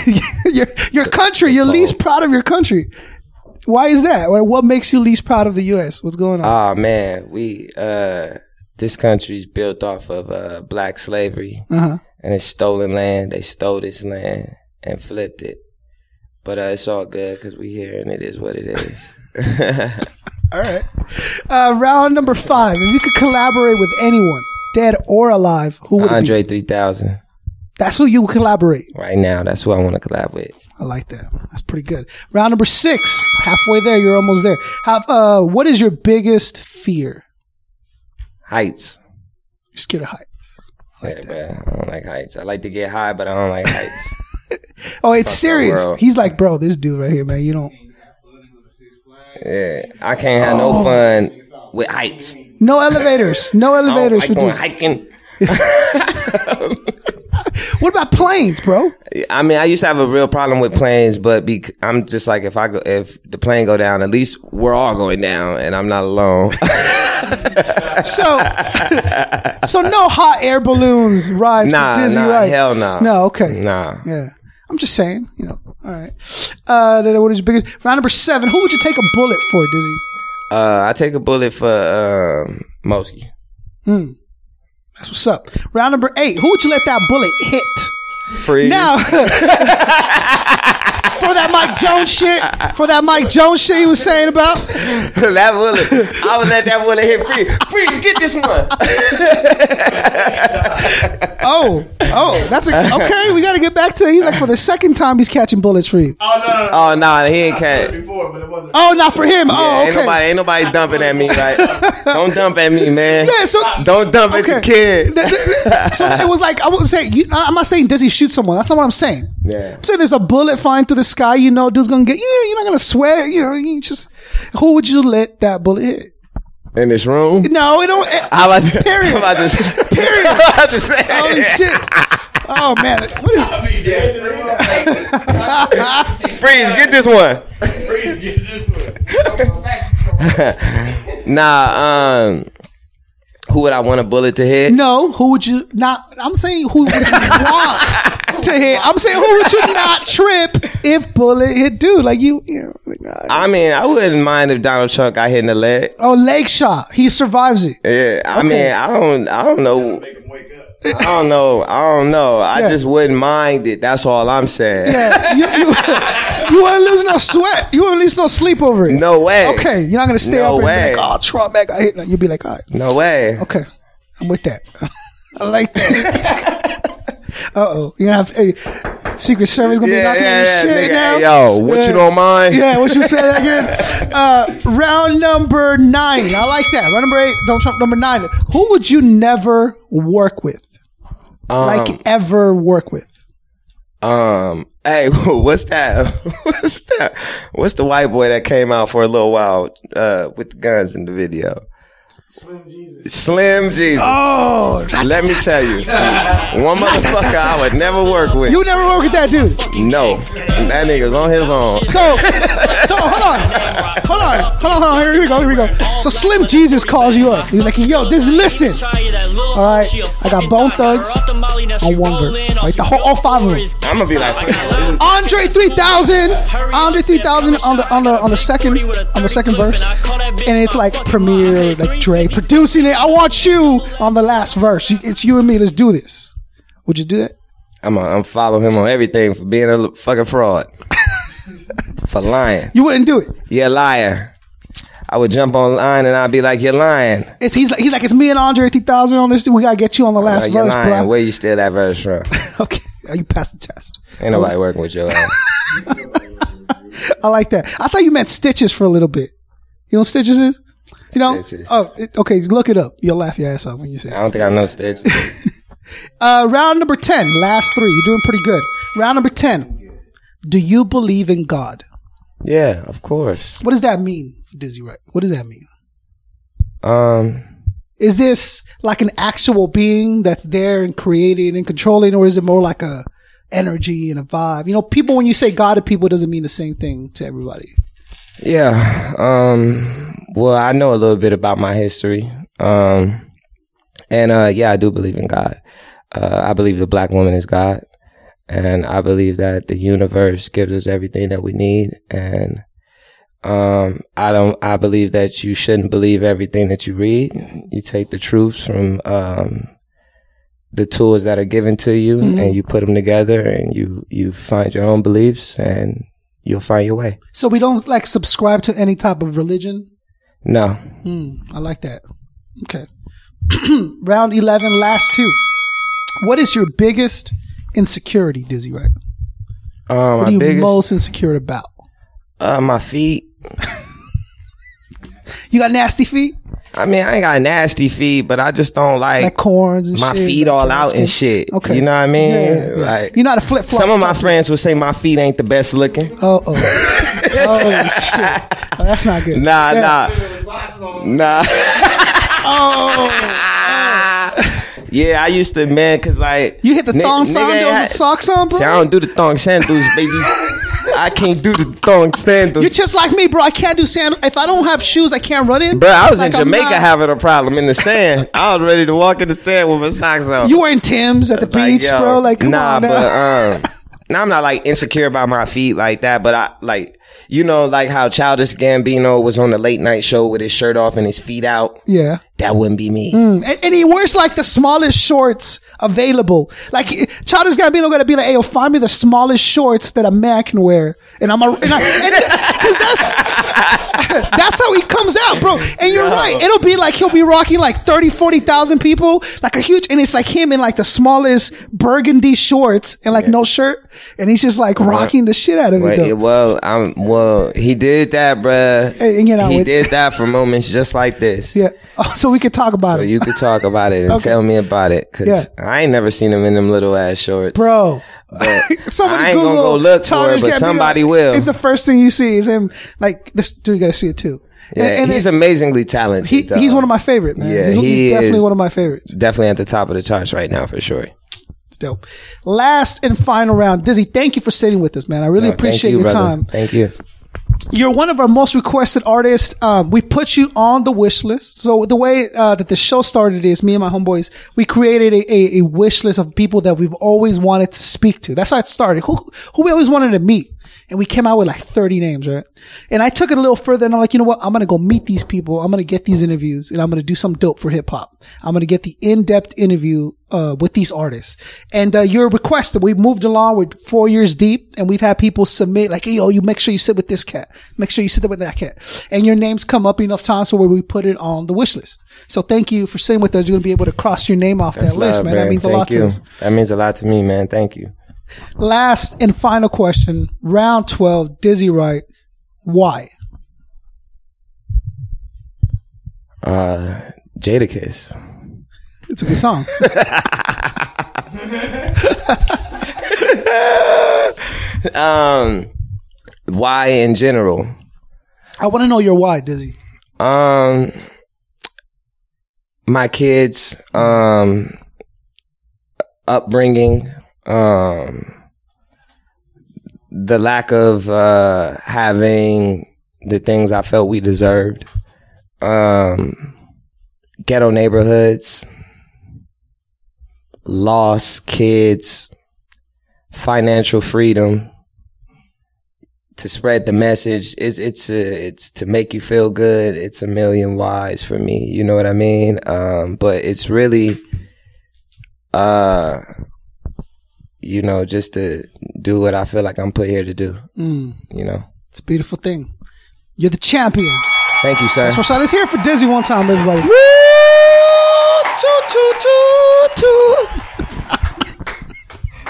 your your country. You're least proud of your country. Why is that? What- What makes you least proud of the U.S.? What's going on? Oh man, we uh this country's built off of uh black slavery Uh-huh. and it's stolen land. They stole this land and flipped it. But uh, it's all good because we here and it is what it is. All right. Uh, round number five. If you could collaborate with anyone, dead or alive, who would it be? Andre 3000. That's who you would collaborate. Right now, that's who I want to collab with. I like that. That's pretty good. Round number six. Halfway there. You're almost there. Have, uh, what is your biggest fear? Heights. You're scared of heights. Yeah, bruh, I don't like heights. I like to get high, but I don't like heights. Oh, it's serious. world. He's like, bro, this dude right here, man. You don't. Yeah, I can't have Oh. no fun with heights. No elevators. No I don't elevators like for going hiking. What about planes, bro? I mean, I used to have a real problem with planes, but bec I'm just like, if I go, if the plane go down, at least we're all going down, and I'm not alone. So, so no hot air balloons rides Nah, for Dizzy, nah, right? hell no. No, okay. nah. Yeah. I'm just saying, you know. All right. Uh, then what is your biggest round number seven? Who would you take a bullet for, Dizzy? Uh, I take a bullet for um, Mosky. That's what's up. Round number eight. Who would you let that bullet hit? Free. Now, for that Mike Jones shit, for that Mike Jones shit he was saying about. that bullet. I would let that bullet hit free. Freeze, get this one. Oh, oh, that's a okay. We got to get back to. He's like for the second time he's catching bullets for oh, you. Oh nah, he ain't can't. before, but it wasn't. Oh, not for him. Yeah, oh, ain't nobody, ain't nobody dumping at me. Right? Don't dump at me, man. Yeah, so Don't dump Okay. at the kid. So it was like I wasn't saying. You, I'm not saying does he shoot someone. That's not what I'm saying. Yeah. I'm saying there's a bullet flying through the sky. You know, dude's gonna get. Yeah, you're not gonna sweat. You know, you just. Who would you let that bullet hit? In this room. No, it don't. It, How about this? Period. How about this? Period. How about to say? Holy shit! Oh man, what is? Freeze, get this one. Freeze, get this one. Nah, um, who would I want a bullet to hit? No, who would you not? I'm saying who would you want to hit? I'm saying who would you not trip if bullet hit dude like you? You know, I mean, I wouldn't mind if Donald Trump got hit in the leg. oh, leg shot. He survives it. Yeah, I Okay. mean, I don't, I don't know. Make him wake up. I don't know. I don't know. I Yeah. just wouldn't mind it. That's all I'm saying. Yeah, you, you, you wouldn't lose no sweat. You wouldn't lose no sleep over it. No way. Okay, you're not gonna stay No up and way. be like, oh, Trump, man, got hit. You'll be like, all right, No way. okay, I'm with that. I like that. uh oh, you have hey, Secret Service gonna be Yeah, knocking yeah, yeah. shit nigga, now. hey, yo, what Yeah. you don't mind? Yeah, what you say that again? Uh, round number nine. I like that. Round number eight. Don't Trump. Number nine. Who would you never work with? Um, Like ever work with? Um, hey, what's that? What's that? What's the white boy that came out for a little while uh, with the guns in the video? Slim Jesus. slim Oh, Let me tell you, one motherfucker I would never work with. you never work with that dude. no, that nigga's on his own. So, so hold on, hold on, hold on, hold on. Here we go, here we go. So Slim Jesus calls you up. He's like, "Yo, just listen. All right, I got Bone Thugs on one verse. Like the whole, all five of them. I'm gonna be like, Andre 3000, Andre 3000 on the on the on the second on the second verse, and it's like Premier, like Dre producing it. I want you on the last verse. It's you and me. Let's do this. Would you do that? I'm gonna I'm follow him on everything for being a fucking fraud, for lying. You wouldn't do it. You're a liar. I would jump online and I'd be like, you're lying. It's he's like he's like it's me and Andre 3000 on this. We gotta get you on the last Like, verse, lying. bro. Where you steal that verse from? Okay, you passed the test. Ain't nobody working with your ass. I like that. I thought you meant stitches for a little bit. You know what stitches is? You know? Stitches. Oh, it, okay. Look it up. You'll laugh your ass off when you say. I don't think I know Stitch. Uh, round number ten. Last three. You're doing pretty good. Round number ten. Do you believe in God? yeah, of course. What does that mean, Dizzy? Right? What does that mean? Um, Is this like an actual being that's there and creating and controlling, or is it more like a energy and a vibe? You know, people when you say God to people, it doesn't mean the same thing to everybody. Yeah. Um, well, I know a little bit about my history. Um, and uh, yeah, I do believe in God. Uh, I believe the black woman is God, and I believe that the universe gives us everything that we need. And um, I don't. I believe that you shouldn't believe everything that you read. You take the truths from um, the tools that are given to you, and you put them together, and you you find your own beliefs, and you'll find your way. So we don't like subscribe to any type of religion. No. I like that. Okay. Round 11, last two. What is your biggest insecurity, Dizzy Wright? Um, What are you biggest, most insecure about? uh, my feet. You got nasty feet? I mean, I ain't got nasty feet, but I just don't like, Like corns my shit? feet like all out and shit. Okay. You know what I mean? Yeah, yeah. Like You're not a flip flop. some of my friends would say my feet ain't the best looking. Oh, oh. oh, shit. Oh, that's not good. Nah, Yeah. nah, nah. Oh. yeah, I used to man, cause like You hit the thong sandals with socks on, bro? See, I don't do the thong sandals, baby. I can't do the thong sandals. You're just like me, bro. I can't do sandals. If I don't have shoes, I can't run in. Bro, I was Like, in Jamaica not- having a problem in the sand. I was ready to walk in the sand with my socks on. You wearing Tim's at the beach, bro? Like, come nah, on now. but um, now I'm not like insecure about my feet like that. But I like, you know, like how Childish Gambino was on the late night show with his shirt off and his feet out. yeah. That wouldn't be me. Mm. And, and he wears like the smallest shorts available. Like Childish Gambino gonna be like, "Hey, yo, find me the smallest shorts that a man can wear," and I'm a, and I, because that's that's how he comes out, bro. And you're right. It'll be like he'll be rocking like 30, 40,000 people, like a huge, and it's like him in like the smallest burgundy shorts and like no shirt, and he's just like rocking the shit out of it. Well, Though. it- well, I'm well. He did that, bruh. And, you know, he did that for moments just like this. yeah. Oh, so we could talk about So it, So you could talk about it and Okay. tell me about it, cause Yeah. I ain't never seen him in them little ass shorts, bro. But Somebody I ain't gonna go look for it, but somebody will. It's the first thing you see is him. Like this dude, you gotta see it too. yeah, And- and he's it- amazingly talented. he, he's one of my favorite man. Yeah, he's, he he's definitely one of my favorites. definitely at the top of the charts right now for sure. It's dope. Last and final round, Dizzy. Thank you for sitting with us, man. I really No, appreciate you, your brother. time. Thank you. You're one of our most requested artists. Um, we put you on the wish list. So the way uh, that the show started is me and my homeboys, we created a, a, a wish list of people that we've always wanted to speak to. That's how it started. Who, who we always wanted to meet. And we came out with like 30 names, right? And I took it a little further and I'm like, you know what? I'm going to go meet these people. I'm going to get these interviews and I'm going to do some dope for hip hop. I'm going to get the in-depth interview, uh, with these artists. And, uh, your request that we moved along with four years deep and we've had people submit like, hey, yo, you make sure you sit with this cat. Make sure you sit there with that cat. And your names come up enough times so where we put it on the wish list. So thank you for sitting with us. You're going to be able to cross your name off That's that list, love, man. That means a lot you. to us. That means a lot to me, man. Thank you. Last and final question, round 12, Dizzy Wright. Why? Uh, Jadakiss. It's a good song. Um, why in general? I want to know your why, Dizzy. Um, my kids, um, upbringing, um, the lack of uh, having the things I felt we deserved, um, ghetto neighborhoods, lost kids, financial freedom. To spread the message it's it's a, it's to make you feel good. It's a million whys for me. You know what i mean? Um but it's really uh you know just to do what i feel like i'm put here to do Mm, you know it's a beautiful thing. You're the champion. thank you sir That's what's up. Let's hear it for Dizzy one time, everybody.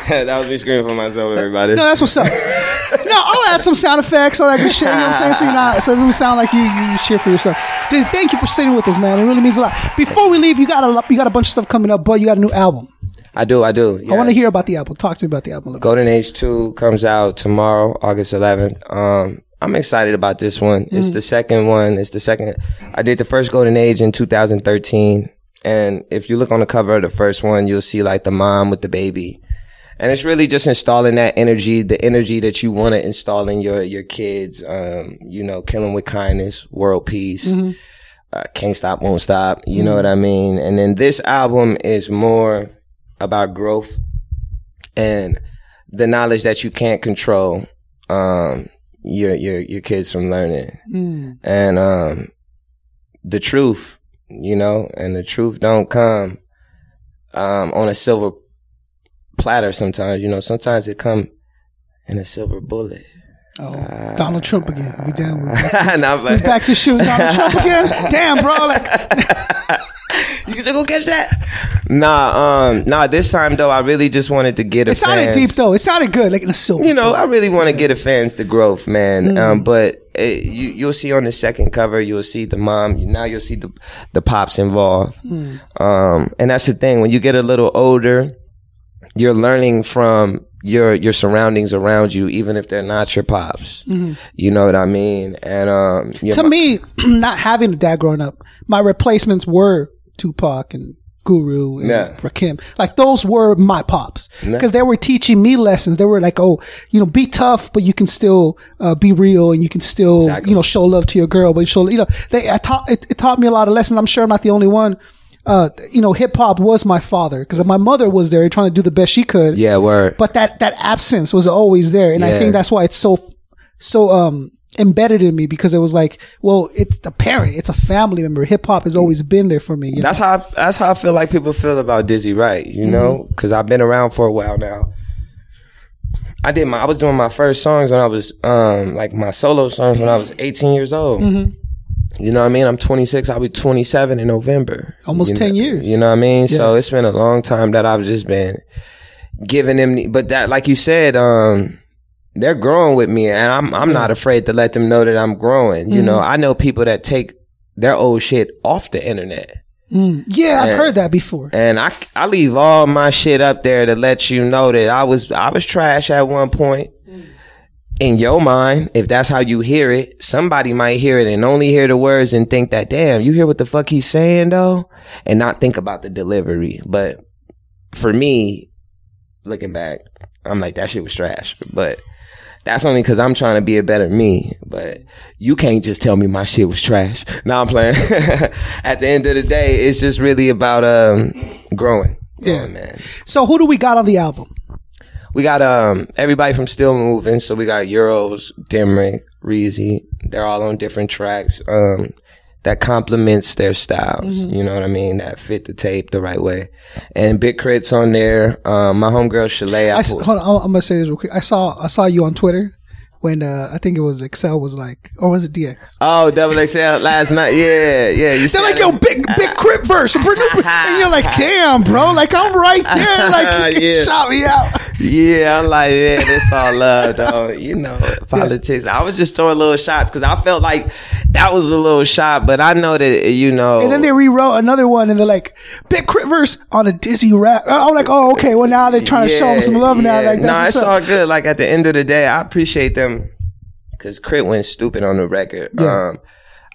that was me screaming for myself everybody No, that's what's up. no, I'll add some sound effects, all that good shit. You know what I'm saying? So you're not, so it doesn't sound like you you cheer for yourself. Dizzy, thank you for sitting with us, man. It really means a lot. Before we leave, you got a you got a bunch of stuff coming up, but you got a new album. I do i do I want to hear about the album. Talk to me about the album. A little bit. Golden Age 2 comes out tomorrow, August 11th. Um, I'm excited about this one. It's the second one. It's the second. I did the first Golden Age in 2013. And if you look on the cover of the first one, you'll see like the mom with the baby. And it's really just installing that energy, the energy that you want to install in your, your kids. Um, you know, killing with kindness, world peace. Uh, can't stop, won't stop. You know what I mean? And then this album is more about growth and the knowledge that you can't control um your your your kids from learning Mm. and um the truth you know and the truth don't come um on a silver platter sometimes you know sometimes it come in a silver bullet Oh, Donald Trump again. We down. We back, we back to shooting Donald Trump again. Damn, bro. Like, you can still go catch that. Nah, um, nah. This time though, I really just wanted to get a it sounded fans- deep though. It sounded good, like in a silver. You know, I really want to get the fans the growth, man. Um, but it, you you'll see on the second cover, you'll see the mom. Now you'll see the the pops involved. Um, and that's the thing. When you get a little older, you're learning from your your surroundings around you, even if they're not your pops. You know what I mean? And um, to me, not having a dad growing up, my replacements were Tupac and Guru and Yeah. Rakim. Like those were my pops because they were teaching me lessons. They were like, oh, you know, be tough, but you can still uh, be real and you can still, Exactly. you know, show love to your girl. But you show, you know, they I taught it, it taught me a lot of lessons. I'm sure I'm not the only one. Uh, you know, hip hop was my father because my mother was there trying to do the best she could. yeah, word. But that that absence was always there, and I think that's why it's so so um embedded in me because it was like, well, it's a parent, it's a family member. Hip hop has always been there for me. You know? That's how I, that's how I feel like people feel about Dizzy Wright, you know, because I've been around for a while now. I did my I was doing my first songs when I was um like my solo songs when I was 18 years old. You know what I mean? I'm 26. I'll be 27 in November. Almost You 10 know- years. You know what I mean? So it's been a long time that I've just been giving them. But that, like you said, um, they're growing with me, and I'm I'm not afraid to let them know that I'm growing. You know, mm-hmm. I know people that take their old shit off the internet. Mm. yeah, I've heard that before. And I, I leave all my shit up there to let you know that I was I was trash at one point. Mm. In your mind, if that's how you hear it, somebody might hear it and only hear the words and think that, damn, you hear what the fuck he's saying though? And not think about the delivery. But for me, looking back, I'm like, that shit was trash. But that's only because I'm trying to be a better me. But you can't just tell me my shit was trash. Now I'm playing. At the end of the day, it's just really about um growing. Yeah. Growing, man. So who do we got on the album? We got um everybody from Still Moving. So we got Euroz, Demrick, Reezy. They're all on different tracks. Um that complements their styles. You know what I mean? That fit the tape the right way. And Big K.R.I.T.'s on there. Um my homegirl Shalay. I I pulled- hold on, I'm, I'm gonna say this real quick. I saw I saw you on Twitter when uh, I think it was Excel was like, or was it DX? Oh, Double XL last night. Yeah, yeah. You They're like, yo, big Big K.R.I.T. verse, and you're like, damn, bro, like I'm right there, like you can Yeah. shout me out. Yeah, I'm like, yeah, this all love, though. You know, politics. I was just throwing little shots because I felt like that was a little shot, but I know that you know. And then they rewrote another one, and they're like, "Big K.R.I.T. verse on a Dizzy rap." I'm like, "Oh, okay. Well, now they're trying to show him some love now." Like, no, that's it's what's all good. Like at the end of the day, I appreciate them because K.R.I.T. went stupid on the record. Yeah. Um,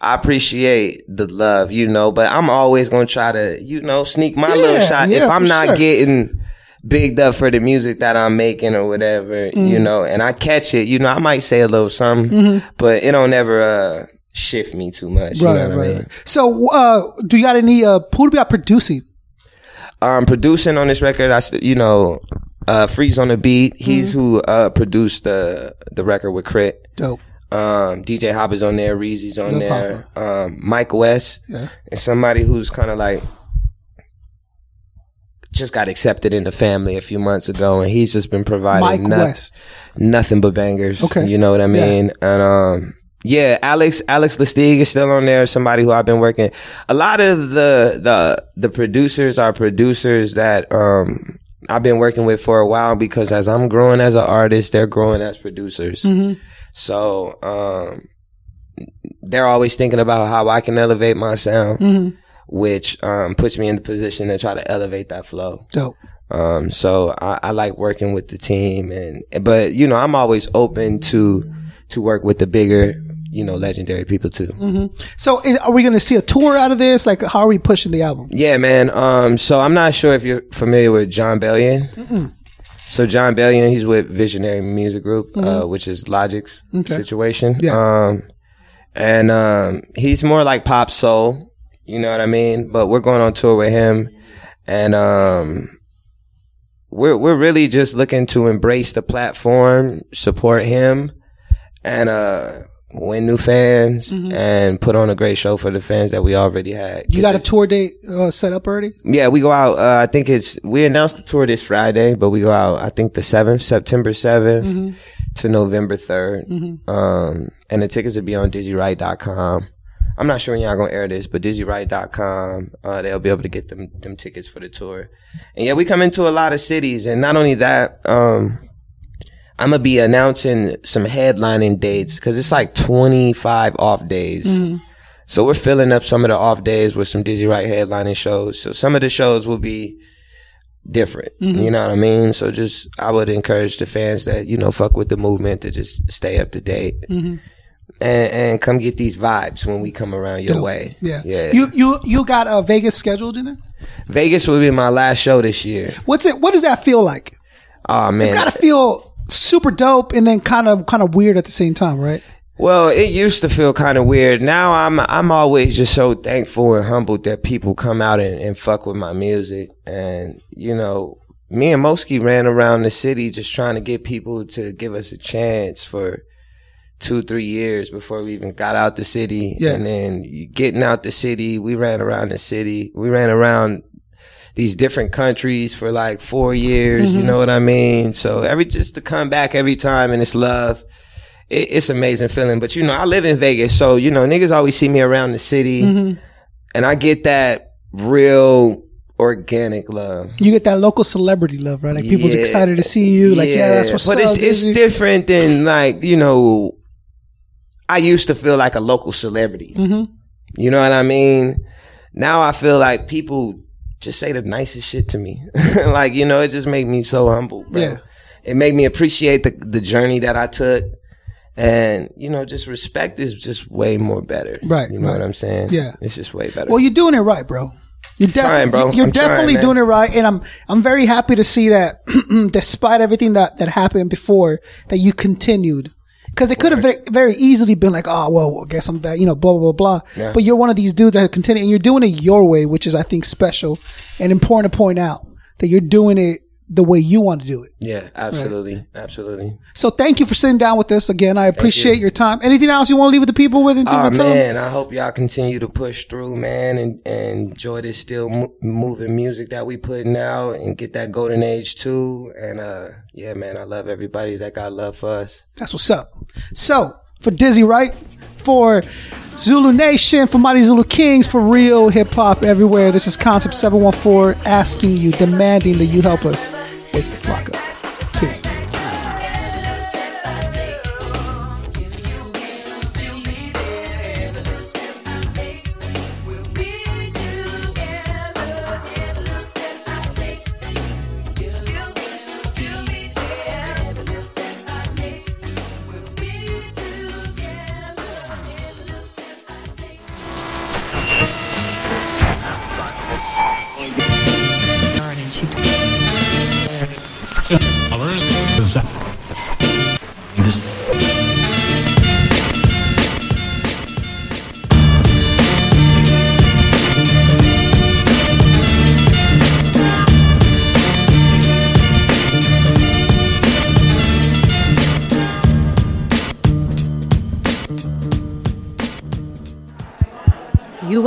I appreciate the love, you know, but I'm always gonna try to, you know, sneak my little shot. yeah, if I'm not sure. getting bigged up for the music that I'm making or whatever, you Mm-hmm. know, and I catch it, you know, I might say a little something, but it don't ever uh shift me too much. You Right, know what right. I mean? right. So, uh, do you got any? Uh, who do we got producing? um producing on this record i you know uh freeze on the beat he's Mm-hmm. who uh produced the the record with K.R.I.T. Dope. um dj Hoppa's on there reezy's on Love there um mike west and somebody who's kind of like just got accepted in the family a few months ago and he's just been providing West. nothing but bangers Okay. you know what i Yeah. mean and um yeah, Alex Alex Lustig is still on there. Somebody who I've been working. A lot of the the the producers are producers that um I've been working with for a while because as I'm growing as an artist, they're growing as producers. So um they're always thinking about how I can elevate my sound, which um puts me in the position to try to elevate that flow. Dope. Um, so I, I like working with the team and, but you know, I'm always open to, to work with the bigger, you know, legendary people too. So, i- are we going to see a tour out of this? Like, how are we pushing the album? Yeah, man. Um, so I'm not sure if you're familiar with Jon Bellion. So Jon Bellion, he's with Visionary Music Group, uh, which is Logic's situation. Yeah. Um, and um, he's more like pop soul. You know what I mean? But we're going on tour with him, and um, we're we're really just looking to embrace the platform, support him, and uh, win new fans and put on a great show for the fans that we already had. You got a tour date uh, set up already? Yeah, we go out. Uh, I think it's we announced the tour this Friday, but we go out. I think the seventh, September 7th to November 3rd Um, and the tickets will be on DizzyWright.com. I'm not sure when y'all gonna air this, but DizzyWright.com. Uh, they'll be able to get them them tickets for the tour. And yeah, we come into a lot of cities, and not only that, um, I'm gonna be announcing some headlining dates because it's like 25 off days. So we're filling up some of the off days with some Dizzy Wright headlining shows. So some of the shows will be different. You know what I mean? So just I would encourage the fans that you know fuck with the movement to just stay up to date and and come get these vibes when we come around your way. Yeah. yeah. You you you got uh, Vegas scheduled in there? Vegas will be my last show this year. What's it? What does that feel like? Oh man, It's got to feel super dope and then kind of kind of weird at the same time, right? Well, it used to feel kind of weird. Now I'm I'm always just so thankful and humbled that people come out and, and fuck with my music. And you know, me and Mosky ran around the city just trying to get people to give us a chance for two three years before we even got out the city. Yeah. And then getting out the city, we ran around the city. We ran around these different countries for like four years. You know what I mean? So every just to come back every time and it's love. It, it's amazing feeling. But you know, I live in Vegas, so you know, niggas always see me around the city, and I get that real organic love. You get that local celebrity love, right? Like people's Yeah. excited to see you. Like, yeah, that's what's but up. it's it's different than like you know. I used to feel like a local celebrity. Mm-hmm. You know what I mean? Now I feel like people just say the nicest shit to me. like you know, it just made me so humble. Bro. Yeah. It made me appreciate the the journey that I took. And you know, just respect is just way more better. Right, You know right. what I'm saying? Yeah. It's just way better. Well, you're doing it right, bro. You're definitely, Trying, bro. you're I'm definitely trying, doing it right, and I'm I'm very happy to see that, despite everything that that happened before, that you continued. Because it could have very, very easily been like, oh well, I guess I'm that, you know, blah blah blah. Yeah. But you're one of these dudes that continue, and you're doing it your way, which is I think special and important to point out that you're doing it the way you want to do it. yeah, absolutely, absolutely. So thank you for sitting down with us again. I appreciate your time. Anything else you want to leave with the people with? Oh man, I hope y'all continue to push through, man, and, and enjoy this still mo- moving music that we putting out, and get that golden age too. And uh, yeah, man, I love everybody that got love for us. That's what's up. So, for Dizzy Wright? for Zulu Nation, for Mighty Zulu Kings, for real hip hop everywhere, this is Concept 714 asking you, demanding that you help us wake the flock up. Peace.